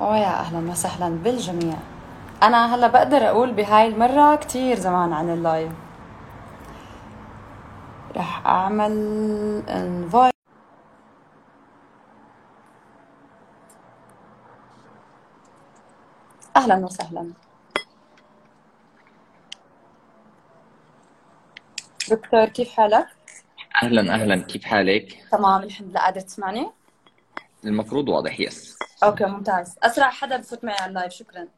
ويا أهلا وسهلا بالجميع أنا هلأ بقدر أقول بهاي المرة كتير زمان عن ال live رح أعمل invite أهلا وسهلا دكتور كيف حالك؟ أهلا أهلا كيف حالك؟ تمام الحمد لله قادر تسمعني؟ المفروض واضح yes okay ممتاز أسرع حدا بفوت معي على ال live شكرا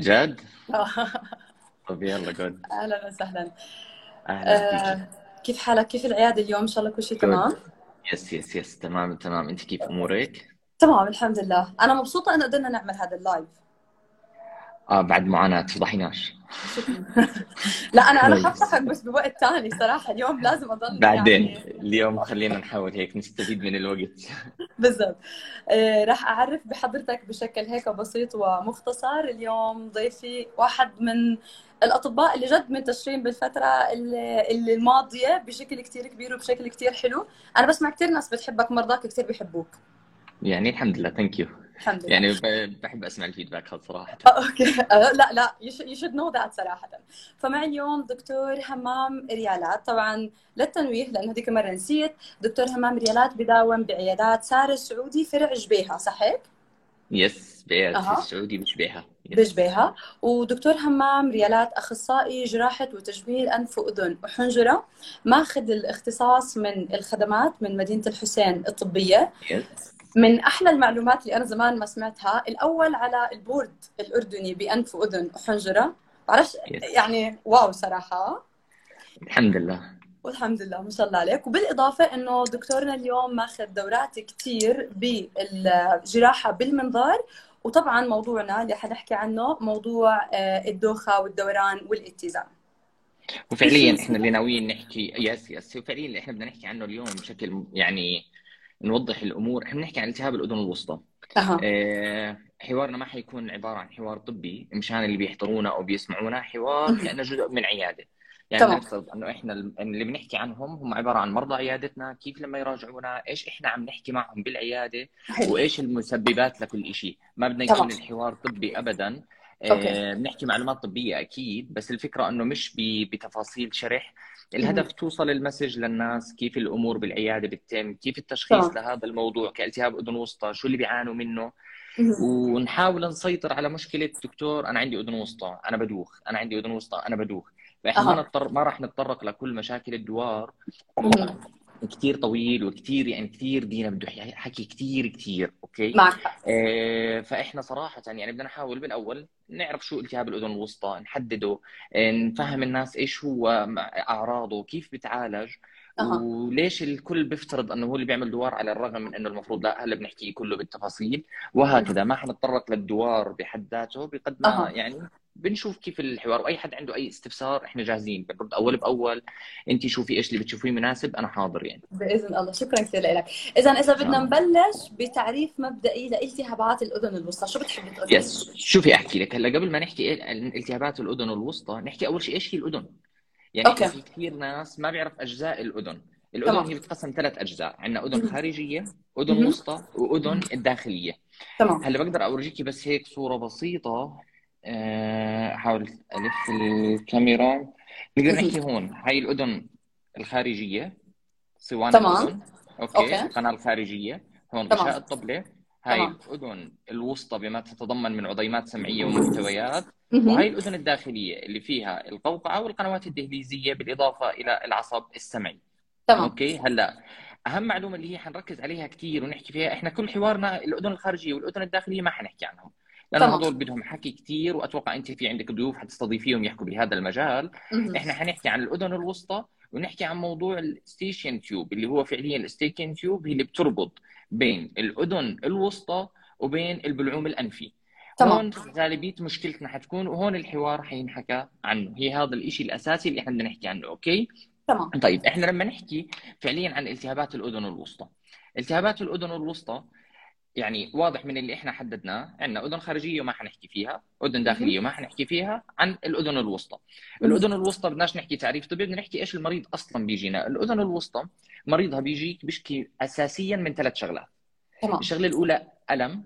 جد؟ طب يلا جود أهلا وسهلا فيك آه، كيف حالك؟ كيف العيادة اليوم؟ إن شاء الله كل شيء تمام؟ yes yes yes تمام تمام أنت كيف أمورك؟ تمام الحمد لله أنا مبسوطة إنه قدرنا نعمل هذا ال live آه بعد معاناة تفضحيناش لا أنا أنا. حفتحك بس بوقت ثاني صراحة. اليوم لازم أضل بعدين يعني اليوم خلينا نحاول هيك نستفيد من الوقت. بالضبط. آه، راح أعرف بحضرتك بشكل هيك بسيط ومختصر. اليوم ضيفي واحد من الأطباء اللي جد منتشرين بالفترة اللي اللي الماضية بشكل كتير كبير وبشكل كتير حلو. أنا بسمع كتير ناس بتحبك مرضاك كتير بيحبوك. يعني الحمد لله. thank you الحمد لله. يعني بحب أسمع ال feedback هذا صراحة. آه، okay. آه، لا لا you should know that صراحة. فمعي اليوم دكتور همام ريالات. طبعا للتنويه لأنه هذيك مرة نسيت. دكتور همام ريالات بداوم بعيادات. سارة السعودي فرع جبيهة صح هيك؟ yes بعيادة أها. السعودي yes بجبيهة. ودكتور همام ريالات أخصائي جراحة وتجميل أنف وأذن وحنجرة. ماخذ الاختصاص من الخدمات من مدينة الحسين الطبية. yes من أحلى المعلومات اللي أنا زمان ما سمعتها الأول على البورد الأردني بأنف وأذن وحنجره بعرفش. يعني wow صراحة. الحمد لله. والحمد لله ما شاء الله عليك. وبالإضافة إنه دكتورنا اليوم ماخذ دورات كثير بالجراحة بالمنظار. وطبعا موضوعنا اللي حنحكي عنه موضوع آه، الدوخة والدوران والاتزان. وفعليا إحنا اللي ناويين نحكي yes yes وفعليا اللي إحنا بدنا نحكي عنه اليوم بشكل يعني نوضح الأمور إحنا بنحكي عن التهاب الأذن الوسطى آه حوارنا ما حيكون عبارة عن حوار طبي مشان اللي بيحضرونا أو بيسمعونا حوار. كانه جزء من عيادة يعني تمام. نفترض إنه إحنا اللي بنحكي عنهم هم عبارة عن مرضى عيادتنا كيف لما يراجعونا إيش إحنا عم نحكي معهم بالعيادة حلو وإيش المسببات لكل شيء ما بدنا. يكون الحوار طبي ابدا أوكي. آه، بنحكي معلومات طبية أكيد بس الفكرة إنه مش بتفاصيل شرح الهدف توصل ال message للناس كيف الأمور بالعيادة بتتم كيف التشخيص تمام. لهذا الموضوع كالتهاب أذن وسطى شو اللي بيعانوا منه. ونحاول نسيطر على مشكلة دكتور أنا عندي أذن وسطى أنا بدوخ أنا عندي أذن وسطى أنا بدوخ فإحنا ما أها. نضطر ما راح نتطرق لكل مشاكل الدوار كثير طويل وكثير يعني كثير دينا بده حكي كثير كثير أوكي معك. آه، فإحنا صراحة يعني بدنا نحاول بالأول نعرف شو التهاب الأذن الوسطى نحدده آه، نفهم الناس إيش هو أعراضه كيف بتعالج أها. وليش الكل بيفترض إنه هو اللي بيعمل دوار على الرغم من إنه المفروض لا هلا بنحكي كله بالتفاصيل وهكذا ما حنتطرق للدوار بحد ذاته بقد ما أها. يعني بنشوف كيف الحوار وأي حد عنده أي استفسار إحنا جاهزين بنرد أول بأول انت شوفي إيش اللي بتشوفيه مناسب أنا حاضر يعني. بإذن الله. شكرا كثير لك. اذا إذا بدنا نبلش بتعريف مبدئي لإلتهابات الأذن الوسطى. شو بتحب تقول yes. شوفي أحكي لك. هلأ قبل ما نحكي التهابات الأذن الوسطى نحكي أول شيء إيش هي الأذن؟ يعني أوكي. في كثير ناس ما بيعرف أجزاء الأذن. الأذن تمام. هي بتقسم ثلاث أجزاء. عندنا أذن. خارجية أذن. وسطى وأذن الداخلية. تمام. هلأ بقدر أورجيكي بس هيك صورة بسيطة. أحاول ألف الكاميرا نقدر. نحكي هون هاي الأذن الخارجية صوان تمام. الأذن أوكي أوكي. القناة الخارجية هون. غشاء الطبلة هاي تمام. الأذن الوسطى بما تتضمن من عضيمات سمعية ومحتويات. وهي الأذن الداخلية اللي فيها القوقعة والقنوات الدهليزية بالإضافة إلى العصب السمعي تمام أوكي هلا أهم معلومة اللي هي حنركز عليها كثير ونحكي فيها إحنا كل حوارنا الأذن الخارجية والأذن الداخلية ما حنحكي عنهم لأنه. هذول بدهم حكي كثير وأتوقع أنت في عندك ضيوف حتستضيفيهم يحكوا بهذا المجال مهم. إحنا حنحكي عن الأذن الوسطى ونحكي عن موضوع ال eustachian tube اللي هو فعليا ال eustachian tube هي اللي بتربط بين الأذن الوسطى وبين البلعوم الأنفي تمام. هون غالبية مشكلتنا حتكون وهون الحوار حينحكى عنه هي هذا الشيء الأساسي اللي إحنا بدنا نحكي عنه أوكي تمام طيب إحنا لما نحكي فعليا عن التهابات الأذن الوسطى التهابات الأذن الوسطى يعني واضح من اللي إحنا حددناه عندنا أذن خارجية وما حنحكي فيها أذن داخلية وما حنحكي فيها عن الأذن الوسطى. الأذن الوسطى بدناش نحكي تعريف طبي بدنا نحكي إيش المريض أصلا بيجينا. الأذن الوسطى مريضها بيجيك بيشكي اساسيا من ثلاث شغلات. تمام. الشغلة الأولى ألم.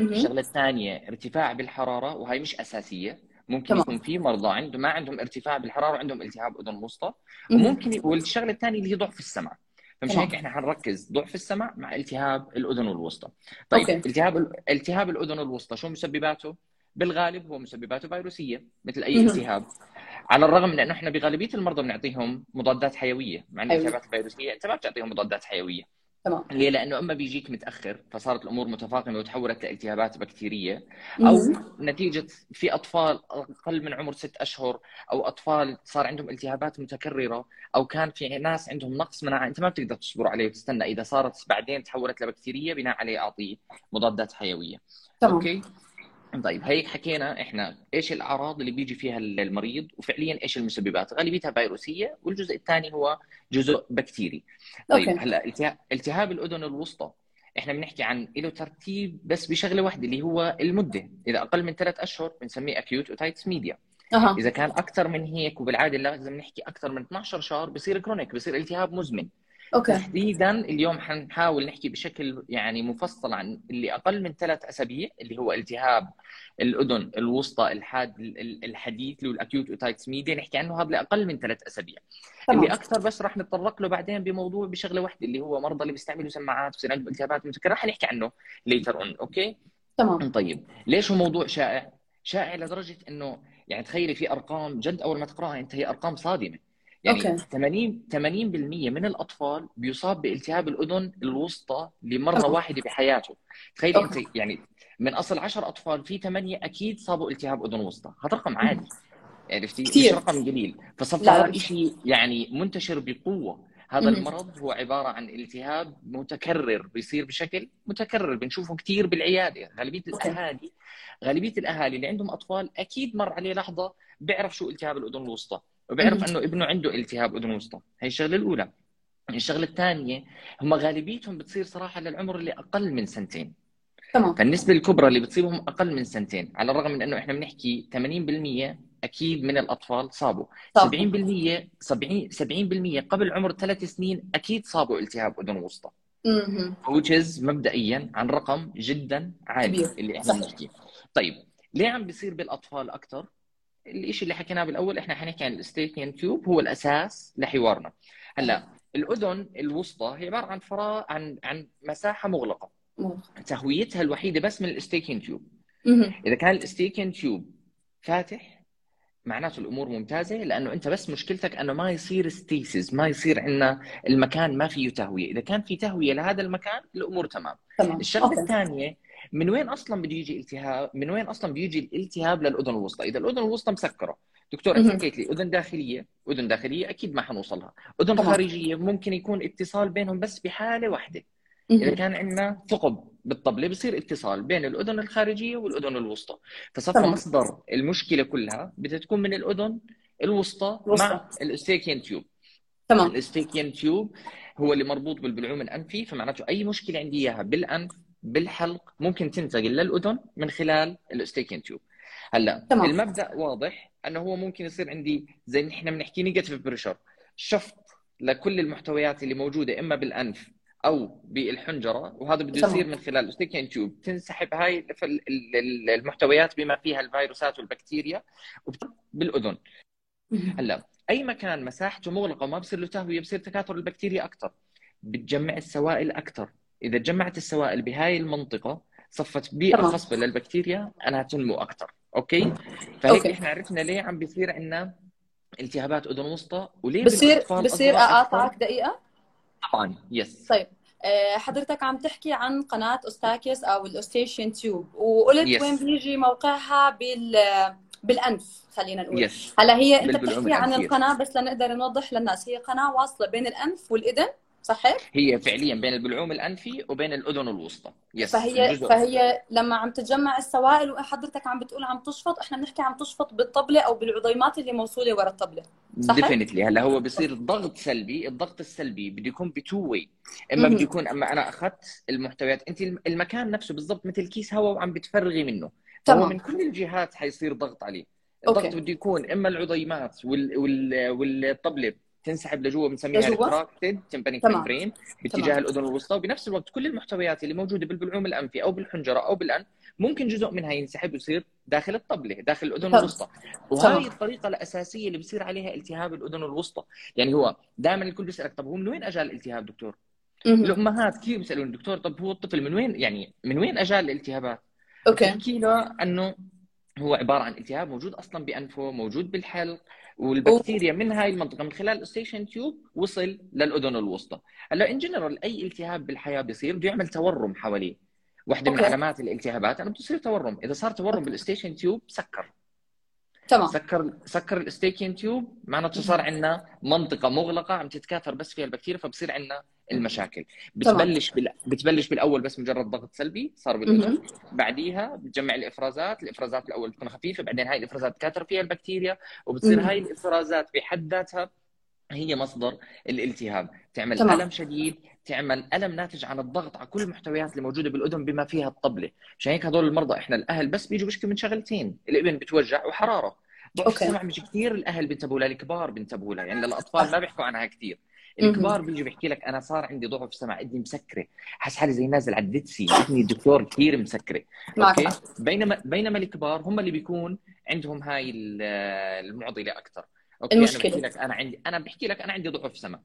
الشغلة الثانية ارتفاع بالحرارة وهي مش أساسية. ممكن. يكون في مرضى عندهم ما عندهم ارتفاع بالحرارة وعندهم التهاب أذن وسطى. وممكن والشغله الثانية اللي هي ضعف السمع. فمش تمام. هيك إحنا حنركز ضعف السمع مع التهاب الأذن الوسطى طيب أوكي. التهاب ال- التهاب الأذن الوسطى شو مسبباته بالغالب هو مسبباته فيروسية مثل أي. التهاب على الرغم من إنه إحنا بغالبية المرضى بنعطيهم مضادات حيوية مع ان أيوة. الالتهابات الفيروسية أنت ما بتعطيهم مضادات حيوية تمام ليه؟ لأنه أما بيجيك متأخر فصارت الأمور متفاقمة وتحولت لإلتهابات بكتيرية أو. نتيجة في أطفال أقل من عمر ست أشهر أو أطفال صار عندهم التهابات متكررة أو كان في ناس عندهم نقص مناعة أنت ما بتقدر تصبر عليه وتستنى إذا صارت بعدين تحولت لبكتيرية بناء عليه أعطيه مضادات حيوية. تمام أوكي؟ طيب هيك حكينا إحنا إيش الأعراض اللي بيجي فيها المريض وفعليا إيش المسببات؟ غالبيتها فيروسية والجزء الثاني هو جزء بكتيري. طيب أوكي. هلأ التهاب, الأذن الوسطى إحنا بنحكي عن له ترتيب بس بشغلة واحدة اللي هو المدة. إذا أقل من ثلاث أشهر بنسميه acute otitis media إذا كان أكثر من هيك وبالعادة لازم نحكي أكثر من 12 شهر بصير chronic بصير التهاب مزمن. أوكي. تحديدا اليوم حنحاول نحكي بشكل يعني مفصل عن اللي أقل من ثلاث أسابيع اللي هو التهاب الأذن الوسطى الحاد الحديث اللي هو ال acute otitis media نحكي عنه هذا لاقل من ثلاث أسابيع. اللي تمام أكثر بس رح نتطرق له بعدين بموضوع بشغلة واحدة اللي هو مرضى اللي بيستعملوا سماعات بصير عندهم التهابات متكرره حنحكي عنه later on أوكي؟ تمام. طيب ليش هو موضوع شائع؟ شائع لدرجة إنه يعني تخيلي في أرقام جد أول ما تقرأها أنت هي أرقام صادمة. يعني أوكي. 80 80% من الأطفال بيصاب بالتهاب الأذن الوسطى لمرة تمام. واحدة بحياته أوكي. أنت يعني من أصل 10 أطفال في 8 أكيد صابوا التهاب أذن وسطى هذا رقم عادي عرفتي مش. رقم قليل فصار لا. شيء يعني منتشر بقوة هذا. المرض هو عبارة عن التهاب متكرر بيصير بشكل متكرر بنشوفه كثير بالعيادة غالبية أوكي. الاهالي غالبية الأهالي اللي عندهم أطفال أكيد مر عليه لحظة بيعرف شو التهاب الأذن الوسطى وبيعرف مهم. أنه ابنه عنده التهاب أذن وسطى. هي الشغلة الأولى. الشغلة الثانية هم غالبيتهم بتصير صراحة للعمر اللي أقل من سنتين. تمام. فالنسبة الكبرى اللي بتصيبهم أقل من سنتين على الرغم من أنه إحنا بنحكي 80% أكيد من الأطفال صابوا. طب 70% 70 70% قبل عمر ثلاث سنين أكيد صابوا التهاب أذن وسطى. which is مبدئيا عن رقم جدا عالي. اللي إحنا. بنحكيه. طيب ليه عم بيصير بالأطفال أكثر الشيء اللي حكيناه بالأول إحنا حنحكي عن ال eustachian tube هو الأساس لحوارنا. هلا الأذن الوسطى هي عبارة عن فراغ عن عن مساحة مغلقة. تهويتها الوحيدة بس من ال eustachian tube. إذا كان ال eustachian tube فاتح معناته الأمور ممتازة لأنه أنت بس مشكلتك أنه ما يصير stasis ما يصير عندنا المكان ما فيه تهوية. إذا كان في تهوية لهذا المكان الأمور تمام. تمام. الشغلة. الثانية من وين أصلا بده يجي التهاب من وين أصلا بيجي الالتهاب للأذن الوسطى إذا الأذن الوسطى مسكرة دكتور أنت. حكيت لي أذن داخلية أذن داخلية أكيد ما حنوصلها أذن. خارجية ممكن يكون اتصال بينهم بس بحالة واحدة إذا. كان عندنا ثقب بالطبلة بصير اتصال بين الأذن الخارجية والأذن الوسطى فصفى. مصدر المشكلة كلها بدها تكون من الأذن الوسطى. مع ال eustachian tube تمام ال eustachian tube هو اللي مربوط بالبلعوم الأنفي فمعناته أي مشكلة عندي إياها بالأنف بالحلق ممكن تنتقل للأذن من خلال ال eustachian tube هلا تمام. المبدأ واضح أنه هو ممكن يصير عندي زي إحنا بنحكي negative pressure شفط لكل المحتويات اللي موجودة إما بالأنف أو بالحنجرة وهذا بده. يصير من خلال ال eustachian tube تنسحب هاي المحتويات بما فيها الفيروسات والبكتيريا بالأذن. هلا أي مكان مساحته مغلقة وما بصير له تهوية بصير تكاثر البكتيريا أكثر بتجمع السوائل أكثر إذا جمعت السوائل بهاي المنطقة صفت بيئة. خصبه للبكتيريا أنها تنمو أكثر أوكي فهيك أوكي. إحنا عرفنا ليه عم بيصير عندنا التهابات أذن وسطى وليه بصير بصير اقاطعك أكثر؟ دقيقة طبعا yes طيب آه، حضرتك عم تحكي عن قناة أوستاكيوس أو ال eustachian tube وقلت Yes. وين بيجي موقعها بال بالأنف خلينا نقول yes هلا هي أنت بتحكي عن. القناة بس لنقدر نوضح للناس هي قناة واصلة بين الأنف والإذن صحيح؟ هي فعليا بين البلعوم الأنفي وبين الأذن الوسطى yes فهي فهي لما عم تتجمع السوائل وحضرتك عم بتقول عم تشفط إحنا بنحكي عم تشفط بالطبلة أو بالعضيمات اللي موصولة ورا الطبلة صحيح؟ definitely هلا هو بصير ضغط سلبي الضغط السلبي بده يكون ب two way إما. بده يكون أما أنا أخذت المحتويات أنت الم- المكان نفسه بالضبط مثل كيس هواء وعم بتفرغي منه تمام. من كل الجهات حيصير ضغط عليه الضغط. بده يكون إما العضيمات وال... وال... والطبلة تنسحب لجوا بنسميها لجوا؟ ال retracted tympanic. membrane باتجاه. الأذن الوسطى وبنفس الوقت كل المحتويات اللي موجودة بالبلعوم الأنفي أو بالحنجرة أو بالانف ممكن جزء منها ينسحب ويصير داخل الطبلة داخل الأذن تمام. الوسطى. وهاي الطريقة الأساسية اللي بصير عليها التهاب الأذن الوسطى يعني هو دائما الكل بيسألك طب هو من وين اجى الالتهاب دكتور. الأمهات كثير بيسالوني دكتور طب هو الطفل من وين يعني من وين اجى الالتهابات okay بحكي له إنه هو عبارة عن التهاب موجود أصلا بأنفه موجود بالحلق والبكتيريا من هاي المنطقة من خلال ال Eustachian tube وصل للأذن الوسطى. هلا in general أي التهاب بالحياة بيصير؟ بده يعمل تورم حواليه. واحدة من. علامات الالتهابات انه بتصير تورم. إذا صار تورم بال Eustachian tube سكر. تمام. سكر سكر ال Eustachian tube معناته صار عندنا منطقة مغلقة عم تتكاثر بس فيها البكتيريا فبصير عندنا المشاكل بتبلش بال... بتبلش بالأول بس مجرد ضغط سلبي صار مهم. بعديها بتجمع الإفرازات الإفرازات الأول بتكون خفيفة بعدين هاي الإفرازات تكاثر فيها البكتيريا وبتصير. هاي الإفرازات بحد ذاتها هي مصدر الالتهاب تعمل تمام. ألم شديد تعمل ألم ناتج عن الضغط على كل المحتويات اللي موجودة بالأذن بما فيها الطبلة عشان هيك هدول المرضى إحنا الأهل بس بيجوا بيشكوا من شغلتين الإبن بتوجع وحرارة ضعف. السمع مش كثير الأهل بينتبهوا لها الكبار بينتبهوا لها يعني للأطفال. ما بيحكوا عنها كثير. الكبار بيجي بيحكي لك أنا صار عندي ضعف سمع اذني مسكرة. حاسس حالي زي نازل على ال Dead Sea اذني الدكتور كثير مسكرة. okay. بينما بينما الكبار هم اللي بيكون عندهم هاي ال- المعضلة أكثر. okay؟ المشكلة. أنا بحكي لك أنا عندي أنا بحكي لك أنا عندي ضعف سمع.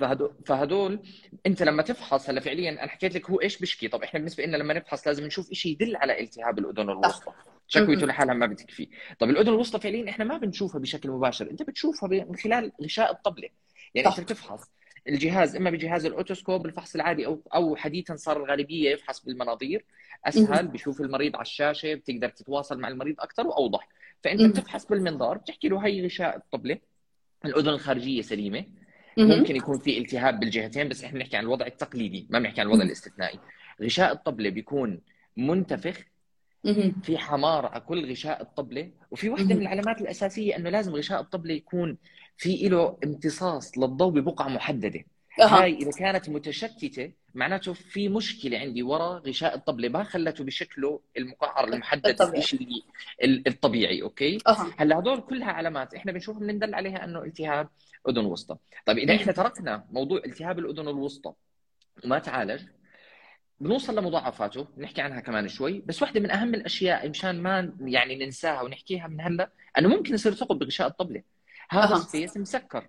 فهدول فهدول أنت لما تفحص هلا فعليا أنا حكيت لك هو إيش بشكي طب إحنا بالنسبة لنا لما نفحص لازم نشوف شيء يدل على التهاب الأذن الوسطى. شكوته مهم. لحالها ما بتكفي. طب الأذن الوسطى فعليا إحنا ما بنشوفها بشكل مباشر أنت بتشوفها من خلال غشاء الطبلة. يعني صح. أنت بتفحص الجهاز إما بجهاز الأوتوسكوب الفحص العادي أو أو حديثا صار الغالبية يفحص بالمناظير أسهل بشوف المريض على الشاشة بتقدر تتواصل مع المريض أكثر وأوضح فأنت. بتفحص بالمنظار بتحكي له هي غشاء الطبلة الأذن الخارجية سليمة. ممكن يكون في التهاب بالجهتين بس إحنا بنحكي عن الوضع التقليدي ما بنحكي عن الوضع. الاستثنائي غشاء الطبلة بيكون منتفخ. في حمار على كل غشاء الطبلة وفي واحدة مهم. من العلامات الأساسية إنه لازم غشاء الطبلة يكون في له امتصاص للضوء ببقعة محددة. أها. هاي إذا كانت متشتتة معناته في مشكلة عندي ورا غشاء الطبلة. ما خلته بشكله المقعر المحدد الطبيعي. الشيء الطبيعي okay؟ أها. هلأ هدول كلها علامات. إحنا بنشوفها بندل عليها أنه التهاب أذن وسطى. طيب إذا إحنا تركنا موضوع التهاب الأذن الوسطى وما تعالج بنوصل لمضاعفاته. نحكي عنها كمان شوي. بس واحدة من أهم الأشياء مشان ما يعني ننساها ونحكيها من هلأ أنه ممكن يصير ثقب بغشاء الطبلة. هذا. ال space مسكر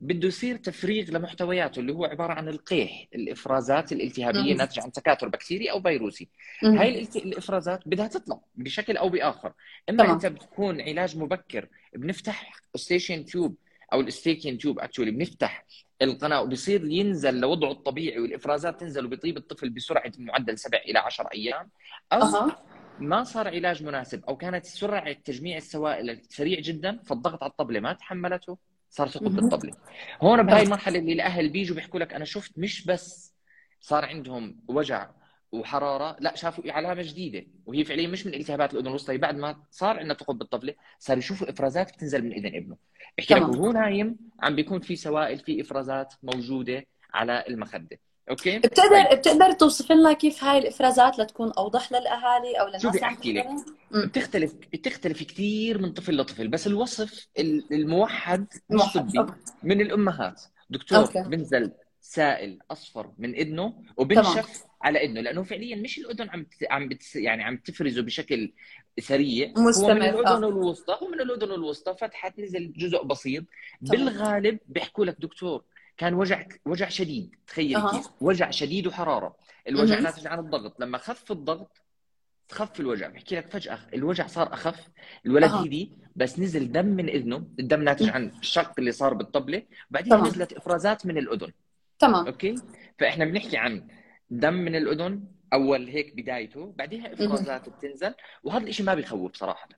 بده يصير تفريغ لمحتوياته اللي هو عبارة عن القيح الإفرازات الالتهابية مم. ناتجة عن تكاثر بكتيري أو فيروسي. هاي الإفرازات بدها تطلع بشكل أو بآخر إما تمام. أنت بتكون علاج مبكر بنفتح Eustachian tube أو ال Eustachian tube actually بنفتح القناة وبصير ينزل لوضعه الطبيعي والإفرازات تنزل وبيطيب الطفل بسرعة معدل 7 إلى 10 أيام أو أها ما صار علاج مناسب أو كانت سرعة تجميع السوائل سريع جدا فالضغط على الطبلة ما تحملته صار ثقب. بالطبلة هون بهاي المرحلة اللي الأهل بيجوا بيحكوا لك أنا شفت مش بس صار عندهم وجع وحرارة لا شافوا علامة جديدة وهي فعليا مش من التهابات الأذن الوسطى بعد ما صار عندنا ثقب بالطبلة صار يشوفوا إفرازات بتنزل من إذن ابنه بحكي لك. وهو نايم عم بيكون في سوائل في إفرازات موجودة على المخدة أوكي بتقدر بتقدر توصف لنا كيف هاي الإفرازات لتكون أوضح للأهالي أو للناس شوفي أحكي لك. بتختلف بتختلف كثير من طفل لطفل بس الوصف ال- الموحد مش. طبي. من الأمهات دكتور أوكي. بنزل سائل أصفر من اذنه وبنشف على اذنه لأنه فعليا مش الأذن عم عم يعني عم تفرزه بشكل سريع هو من مستمر، الأذن آه. الوسطى هو من الأذن الوسطى فتحت نزل جزء بسيط تمام. بالغالب بيحكوا لك دكتور كان وجع وجع شديد تخيل. كيف؟ وجع شديد وحرارة. الوجع. ناتج عن الضغط. لما خف الضغط خف الوجع. بحكي لك فجأة الوجع صار أخف. الولد أها. هدي بس نزل دم من إذنه. الدم ناتج عن الشق اللي صار بالطبلة. بعدين تمام. نزلت إفرازات من الأذن. تمام. okay؟ فإحنا بنحكي عن دم من الأذن أول هيك بدايته. بعدها إفرازات بتنزل. وهذا الإشي ما بيخوف صراحة.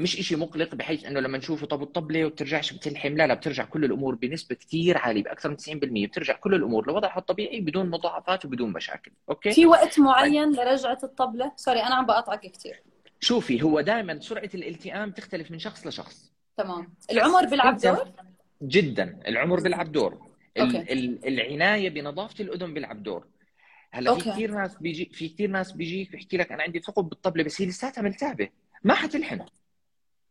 مش إشي مقلق بحيث إنه لما نشوفه طب الطبله وبترجعش بتلحم؟ لا لا بترجع كل الأمور بنسبة كثير عالية بأكثر من 90% بترجع كل الأمور لوضعها الطبيعي بدون مضاعفات وبدون مشاكل. okay؟ في وقت معين لرجعة الطبلة؟ sorry أنا عم بقاطعك كثير. شوفي هو دائما سرعة الالتئام تختلف من شخص لشخص. تمام. العمر بيلعب دور؟ جدا. العمر بيلعب دور. okay. ال- العناية بنظافة الأذن بيلعب دور. هلأ في. كثير ناس بيجي في كثير ناس بيجيك بيحكي لك أنا عندي ثقب بالطبلة بس هي لساتها ملتهبه ما حتلحم.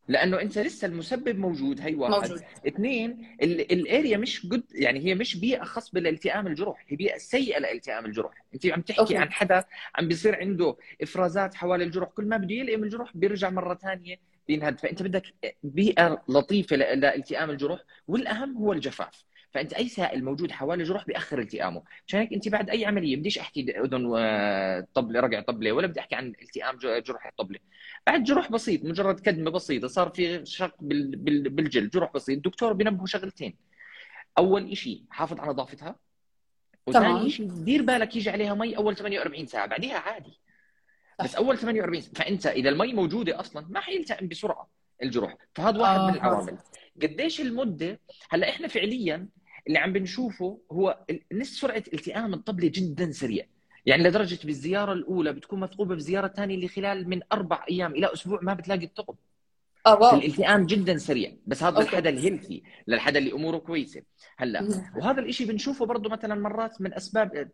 لأنه أنت لسه المسبب موجود. هي واحد. موجود. اثنين ال- ال area مش جد يعني هي مش بيئة خصبه لالتئام الجروح هي بيئة سيئة لالتئام الجروح. أنت عم تحكي okay. عن حدا عم بيصير عنده إفرازات حوالي الجروح كل ما بده يلئم الجروح بيرجع مرة ثانية بينهد. فأنت بدك بيئة لطيفة لالتئام الجروح والأهم هو الجفاف. فأنت أي سائل موجود حوالي الجروح بيأخر التئامه عشان هيك أنت بعد أي عملية بديش أحكي أذن طبلة رقع طبلة ولا بدي أحكي عن التئام ج- جروح الطبلة بعد جروح بسيط مجرد كدمة بسيطة صار في شق بال- بال- بالجلد جروح بسيط الدكتور بينبهه شغلتين أول شيء حافظ على نظافتها. وثاني شيء دير بالك يجي عليها مي أول 48 ساعة بعديها عادي بس. أول 48 ساعة. فأنت إذا المي موجودة أصلا ما حيلتئم بسرعة الجروح فهذا واحد آه. من العوامل قديش المدة هلأ إحنا فعليا اللي عم بنشوفه هو نص سرعة التئام الطبله جدا سريع. يعني لدرجة بالزيارة الأولى بتكون مثقوبه بزيارة ثانية اللي خلال من أربع أيام إلى أسبوع ما بتلاقي الثقب آه wow. الالتئام جدا سريع. بس هذا. للحدا ال healthy للحدا اللي أموره كويسة. هلا. وهذا الشيء بنشوفه برضه مثلا مرات من أسباب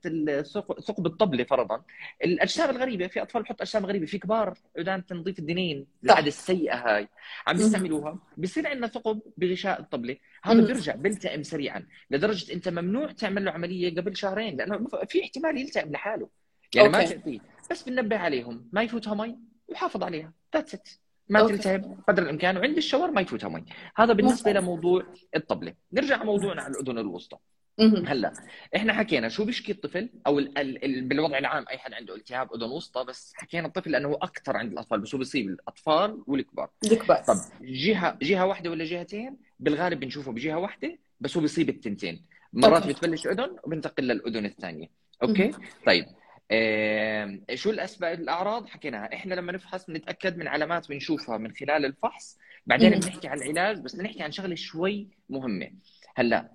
ثقب الطبلة فرضا. الأجسام الغريبة في أطفال بحط أجسام غريبة في كبار عيدان تنظيف الدنين العاده السيئة هاي. عم. بيستعملوها. بيصير عندنا ثقب بغشاء الطبلة. هذا. بيرجع بيلتئم سريعا. لدرجة أنت ممنوع تعمل له عملية قبل شهرين لأنه في احتمال يلتئم لحاله. يعني ما okay. تأتي بس بننبه عليهم. ما يفوتها مي وحافظ عليها. that's it ما okay. تلتهب قدر الإمكان وعند ال shower ما يفوتها مي. هذا بالنسبة. لموضوع الطبلة. نرجع لموضوعنا عن الأذن الوسطى. هلأ إحنا حكينا شو بيشكي الطفل أو ال ال ال بالوضع العام أي حد عنده التهاب أذن وسطى بس حكينا الطفل لأنه هو أكثر عند الأطفال بس هو بيصيب الأطفال والكبار. الكبار. طب جهة جهة واحدة ولا جهتين؟ بالغالب بنشوفه بجهة واحدة بس هو بيصيب التنتين. مرات okay. بتبلش أذن وبنتقل للأذن الثانية. okay؟ طيب. شو الأسباب الأعراض؟ حكيناها إحنا لما نفحص بنتاكد من علامات بنشوفها من خلال الفحص. بعدين. بنحكي عن العلاج بس بنحكي عن شغلة شوي مهمة. هلأ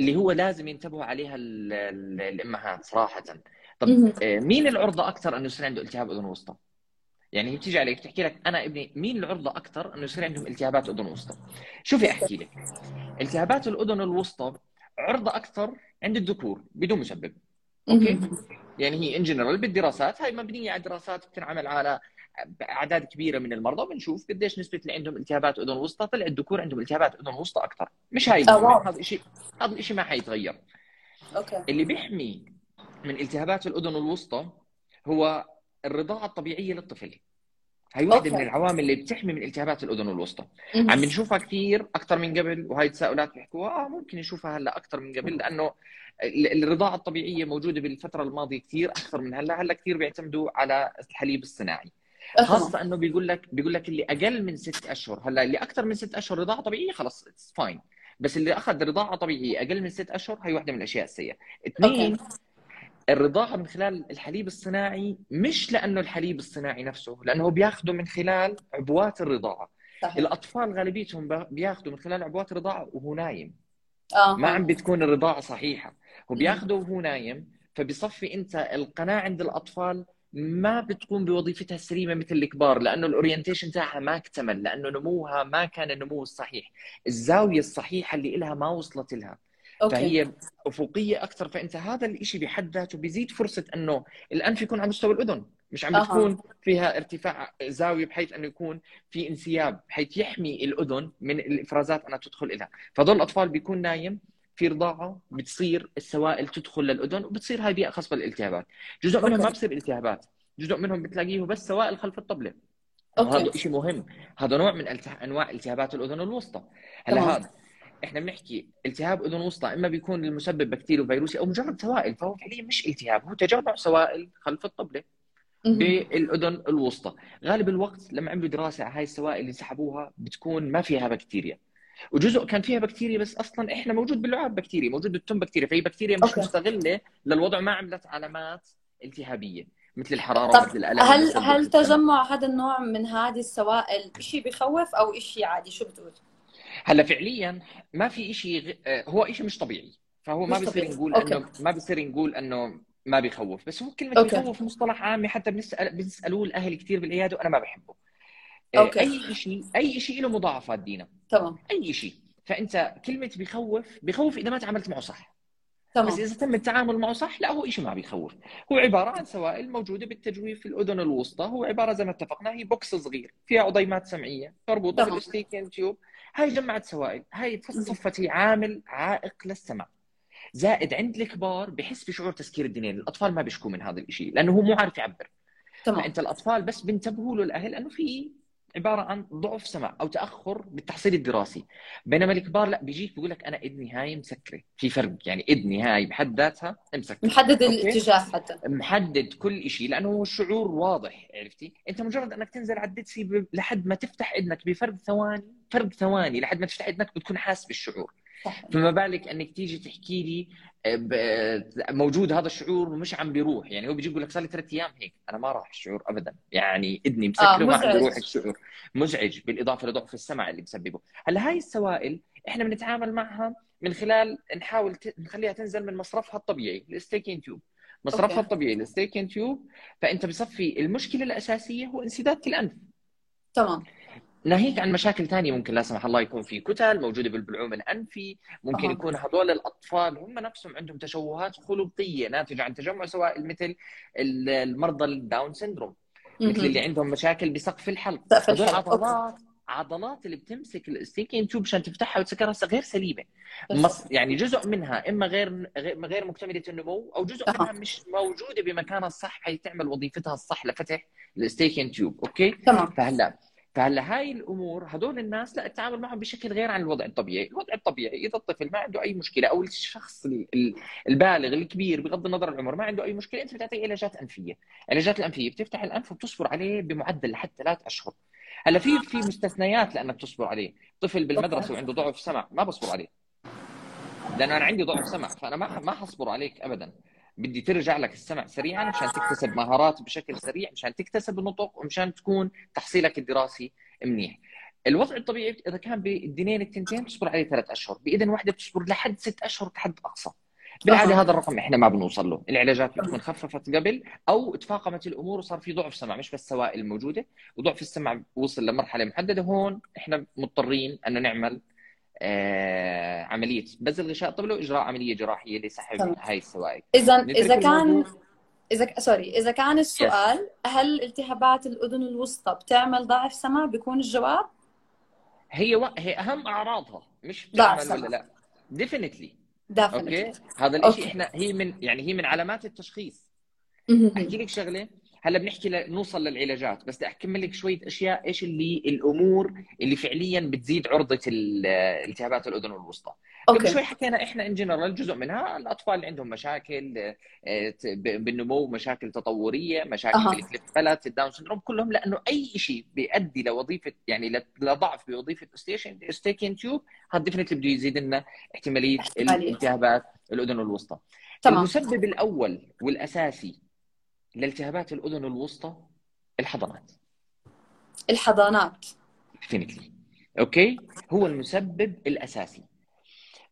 اللي هو لازم ينتبهوا عليها ال- ال- الإمهات صراحة. طب. آه، مين العرضة أكثر إنه يصير عنده التهاب أذن وسطى؟ يعني هي بتيجي عليك بتحكي لك أنا ابني مين العرضة أكثر إنه يصير عندهم التهابات أذن وسطى؟ شوفي أحكي لك. التهابات الأذن الوسطى عرضة أكثر عند الذكور بدون مسبب. okay. يعني هي in general بالدراسات هاي مبنية على دراسات بتنعمل على أعداد كبيرة من المرضى بنشوف قديش نسبة اللي عندهم التهابات أذن وسطى طلع الذكور عندهم التهابات أذن وسطى أكثر مش هاي آه،. هذا الشيء هذا الشيء ما حيتغير أوكي اللي بيحمي من التهابات الأذن الوسطى هو الرضاعة الطبيعية للطفل هي واحدة. من العوامل اللي بتحمي من التهابات الأذن الوسطى. عم بنشوفها كثير أكثر من قبل وهي التساؤلات بيحكوها آه ممكن نشوفها هلأ أكثر من قبل لأنه الرضاعة الطبيعية موجودة بالفترة الماضية كثير أكثر من هلأ. هلأ كثير بيعتمدوا على الحليب الصناعي. آه،. خاصة إنه بيقول لك بيقول لك اللي أقل من ست أشهر. هلأ اللي أكثر من ست أشهر رضاعة طبيعية خلص it's fine بس اللي أخذ رضاعة طبيعية أقل من ست أشهر هي واحدة من الأشياء السيئة. اثنين. الرضاعة من خلال الحليب الصناعي مش لأنه الحليب الصناعي نفسه لأنه هو بياخده من خلال عبوات الرضاعة. صحيح. الأطفال غالبيتهم بياخذوا من خلال عبوات الرضاعة وهو نايم. آه. ما عم بتكون الرضاعة صحيحة. هو بياخده وهو نايم فبيصفي انت القناه عند الأطفال ما بتقوم بوظيفتها السليمة مثل الكبار لأنه ال orientation تاعها ما اكتمل لأنه نموها ما كان النمو الصحيح. الزاوية الصحيحة اللي لها ما وصلت لها okay. فهي أفقية أكثر فأنت هذا الشيء بحد ذاته بيزيد فرصة إنه الانف يكون على مستوى الأذن. مش عم. بتكون فيها ارتفاع زاوية بحيث إنه يكون في انسياب بحيث يحمي الأذن من الإفرازات أنها تدخل لها فهذول الأطفال بيكون نايم في رضاعة بتصير السوائل تدخل للأذن وبتصير هاي بيئة خصبه للالتهابات جزء منهم. ما بصير التهابات جزء منهم بتلاقيه بس سوائل خلف الطبلة. وهذا شيء مهم هذا نوع من. أنواع التهابات الأذن الوسطى هلا. هذا إحنا بنحكي التهاب أذن وسطى إما بيكون المسبب بكتيري وفيروسي أو مجرد سوائل فهو فعليا مش التهاب هو تجمع سوائل خلف الطبلة. بالأذن الوسطى غالب الوقت لما عملوا دراسة على هاي السوائل اللي سحبوها بتكون ما فيها بكتيريا وجزء كان فيها بكتيريا بس أصلا إحنا موجود باللعاب بكتيريا موجود بالتم بكتيريا فهي بكتيريا مش okay. مستغلة للوضع ما عملت علامات التهابية مثل الحرارة طب ومثل الألم هل هل. تجمع هذا النوع من هذه السوائل شيء بخوف أو شيء عادي شو بتقول؟ هلا فعليا ما في شيء هو شيء مش طبيعي فهو ما طبيعي. نقول okay. انه ما بيصير نقول إنه ما بيخوف بس هو كلمة okay. بيخوف مصطلح عامي حتى بنسال بنسألوه الأهل كثير بالعيادة وأنا ما بحبه okay. أي شيء أي شيء له مضاعفات دينا. تمام. أي شيء فأنت كلمة بخوف بخوف إذا ما تعاملت معه صح. تمام. بس إذا تم التعامل معه صح لا هو شيء ما بيخوف. هو عباره عن سوائل موجوده بالتجويف في الأذن الوسطى هو عبارة زي ما اتفقنا هي box صغير فيها عضيمات سمعية مربوطه تمام. بال eustachian tube. هاي جمعت سوائل. هاي صفت هي عامل عائق للسمع زائد عند الكبار بحس بشعور تسكير الدنين الأطفال ما بيشكوا من هذا الشيء لأنه هو مو عارف يعبر. تمام. فأنت الأطفال بس بينتبهوا له الاهل انه في عبارة عن ضعف سمع أو تأخر بالتحصيل الدراسي. بينما الكبار لا بيجيك بيقول لك أنا إذني هاي مسكرة. في فرق يعني إذني هاي بحد ذاتها مسكرة. محدد. الاتجاه حتى. محدد كل شيء لأنه هو الشعور واضح عرفتي؟ أنت مجرد أنك تنزل على الدتسي ب- لحد ما تفتح إذنك بفرق ثواني فرق ثواني لحد ما تفتح إذنك بتكون حاسس بالشعور. صح فما بالك أنك تيجي تحكي لي موجود هذا الشعور ومش عم بيروح. يعني هو بيجي يقول لك صار لي ثلاث أيام هيك. أنا ما راح الشعور ابدا. يعني إذني مسكره آه، وما عم. بيروح الشعور. مزعج بالإضافة لضعف السمع اللي بسببه هلأ هاي السوائل إحنا بنتعامل معها من خلال نحاول ت- نخليها تنزل من مصرفها الطبيعي ال eustachian tube. مصرفها okay. الطبيعي ال eustachian tube. فأنت بصفي المشكلة الأساسية هو انسداد الأنف. تمام. ناهيك عن مشاكل ثانية ممكن لا سمح الله يكون في كتل موجودة بالبلعوم الانفي ممكن. يكون هذول الأطفال هم نفسهم عندهم تشوهات خلقيه ناتجة عن تجمع سوائل مثل ال- المرضى ال Down syndrome مثل. اللي عندهم مشاكل بسقف الحلق هذول. عضلات عضلات اللي بتمسك ال eustachian tube عشان تفتحها وتسكرها غير سليمة مص... يعني جزء منها إما غير غير مكتملة النمو أو جزء. منها مش موجودة بمكانها الصح حي تعمل وظيفتها الصح لفتح ال eustachian tube okay تمام فهلأ فهلا هاي الأمور هدول الناس لا التعامل معهم بشكل غير عن الوضع الطبيعي، الوضع الطبيعي إذا الطفل ما عنده أي مشكلة أو الشخص ال- ال- البالغ الكبير بغض النظر العمر ما عنده أي مشكلة أنت بتعطيه علاجات أنفية، العلاجات الأنفية بتفتح الأنف وبتصبر عليه بمعدل لحد ثلاث أشهر. هلا في في مستثنيات لأنك تصبر عليه، طفل بالمدرسة وعنده ضعف سمع ما بصبر عليه. لأنه أنا عندي ضعف سمع فأنا ما ما حصبر عليك ابدا. بدي ترجع لك السمع سريعا مشان تكتسب مهارات بشكل سريع مشان تكتسب النطق ومشان تكون تحصيلك الدراسي منيح الوضع الطبيعي إذا كان بالدينين التنتين تصبر عليه ثلاث أشهر بإذن واحدة بتصبر لحد ست أشهر كحد أقصى بالعادة. هذا الرقم إحنا ما بنوصل له العلاجات بتكون خففت قبل أو تفاقمت الأمور وصار في ضعف سمع مش بس سوائل موجودة وضعف السمع وصل لمرحلة محددة هون إحنا مضطرين انه نعمل عملية بذل غشاء طبلة وإجراء عملية جراحية لسحب. هاي السوائل. اذا إذا كان. إذا ك- سوري إذا كان السؤال هل التهابات الأذن الوسطى بتعمل ضعف سمع بيكون الجواب؟ هي و... هي أهم أعراضها. مش ضعف بتعمل ولا. لا؟ definitely okay؟ هذا. الشيء إحنا هي من يعني هي من علامات التشخيص. أحكي لك شغلة. هلا بنحكي ل... نوصل للعلاجات بس بدي اكمل لك شوية أشياء إيش اللي الأمور اللي فعليا بتزيد عرضة ال- التهابات الأذن الوسطى قبل okay شوي حكينا إحنا ان جنرال جزء منها الأطفال اللي عندهم مشاكل آه، بالنمو مشاكل تطورية مشاكل أها. بال cleft ال Down syndrome كلهم لأنه أي شيء بيؤدي لوظيفة يعني لضعف بوظيفة eustachian eustachian tube هذا definitely بده يزيد لنا احتمالية احتمالية. التهابات الأذن الوسطى تمام المسبب الأول والأساسي لالتهابات الأذن الوسطى الحضانات. الحضانات. definitely okay؟ هو المسبب الأساسي.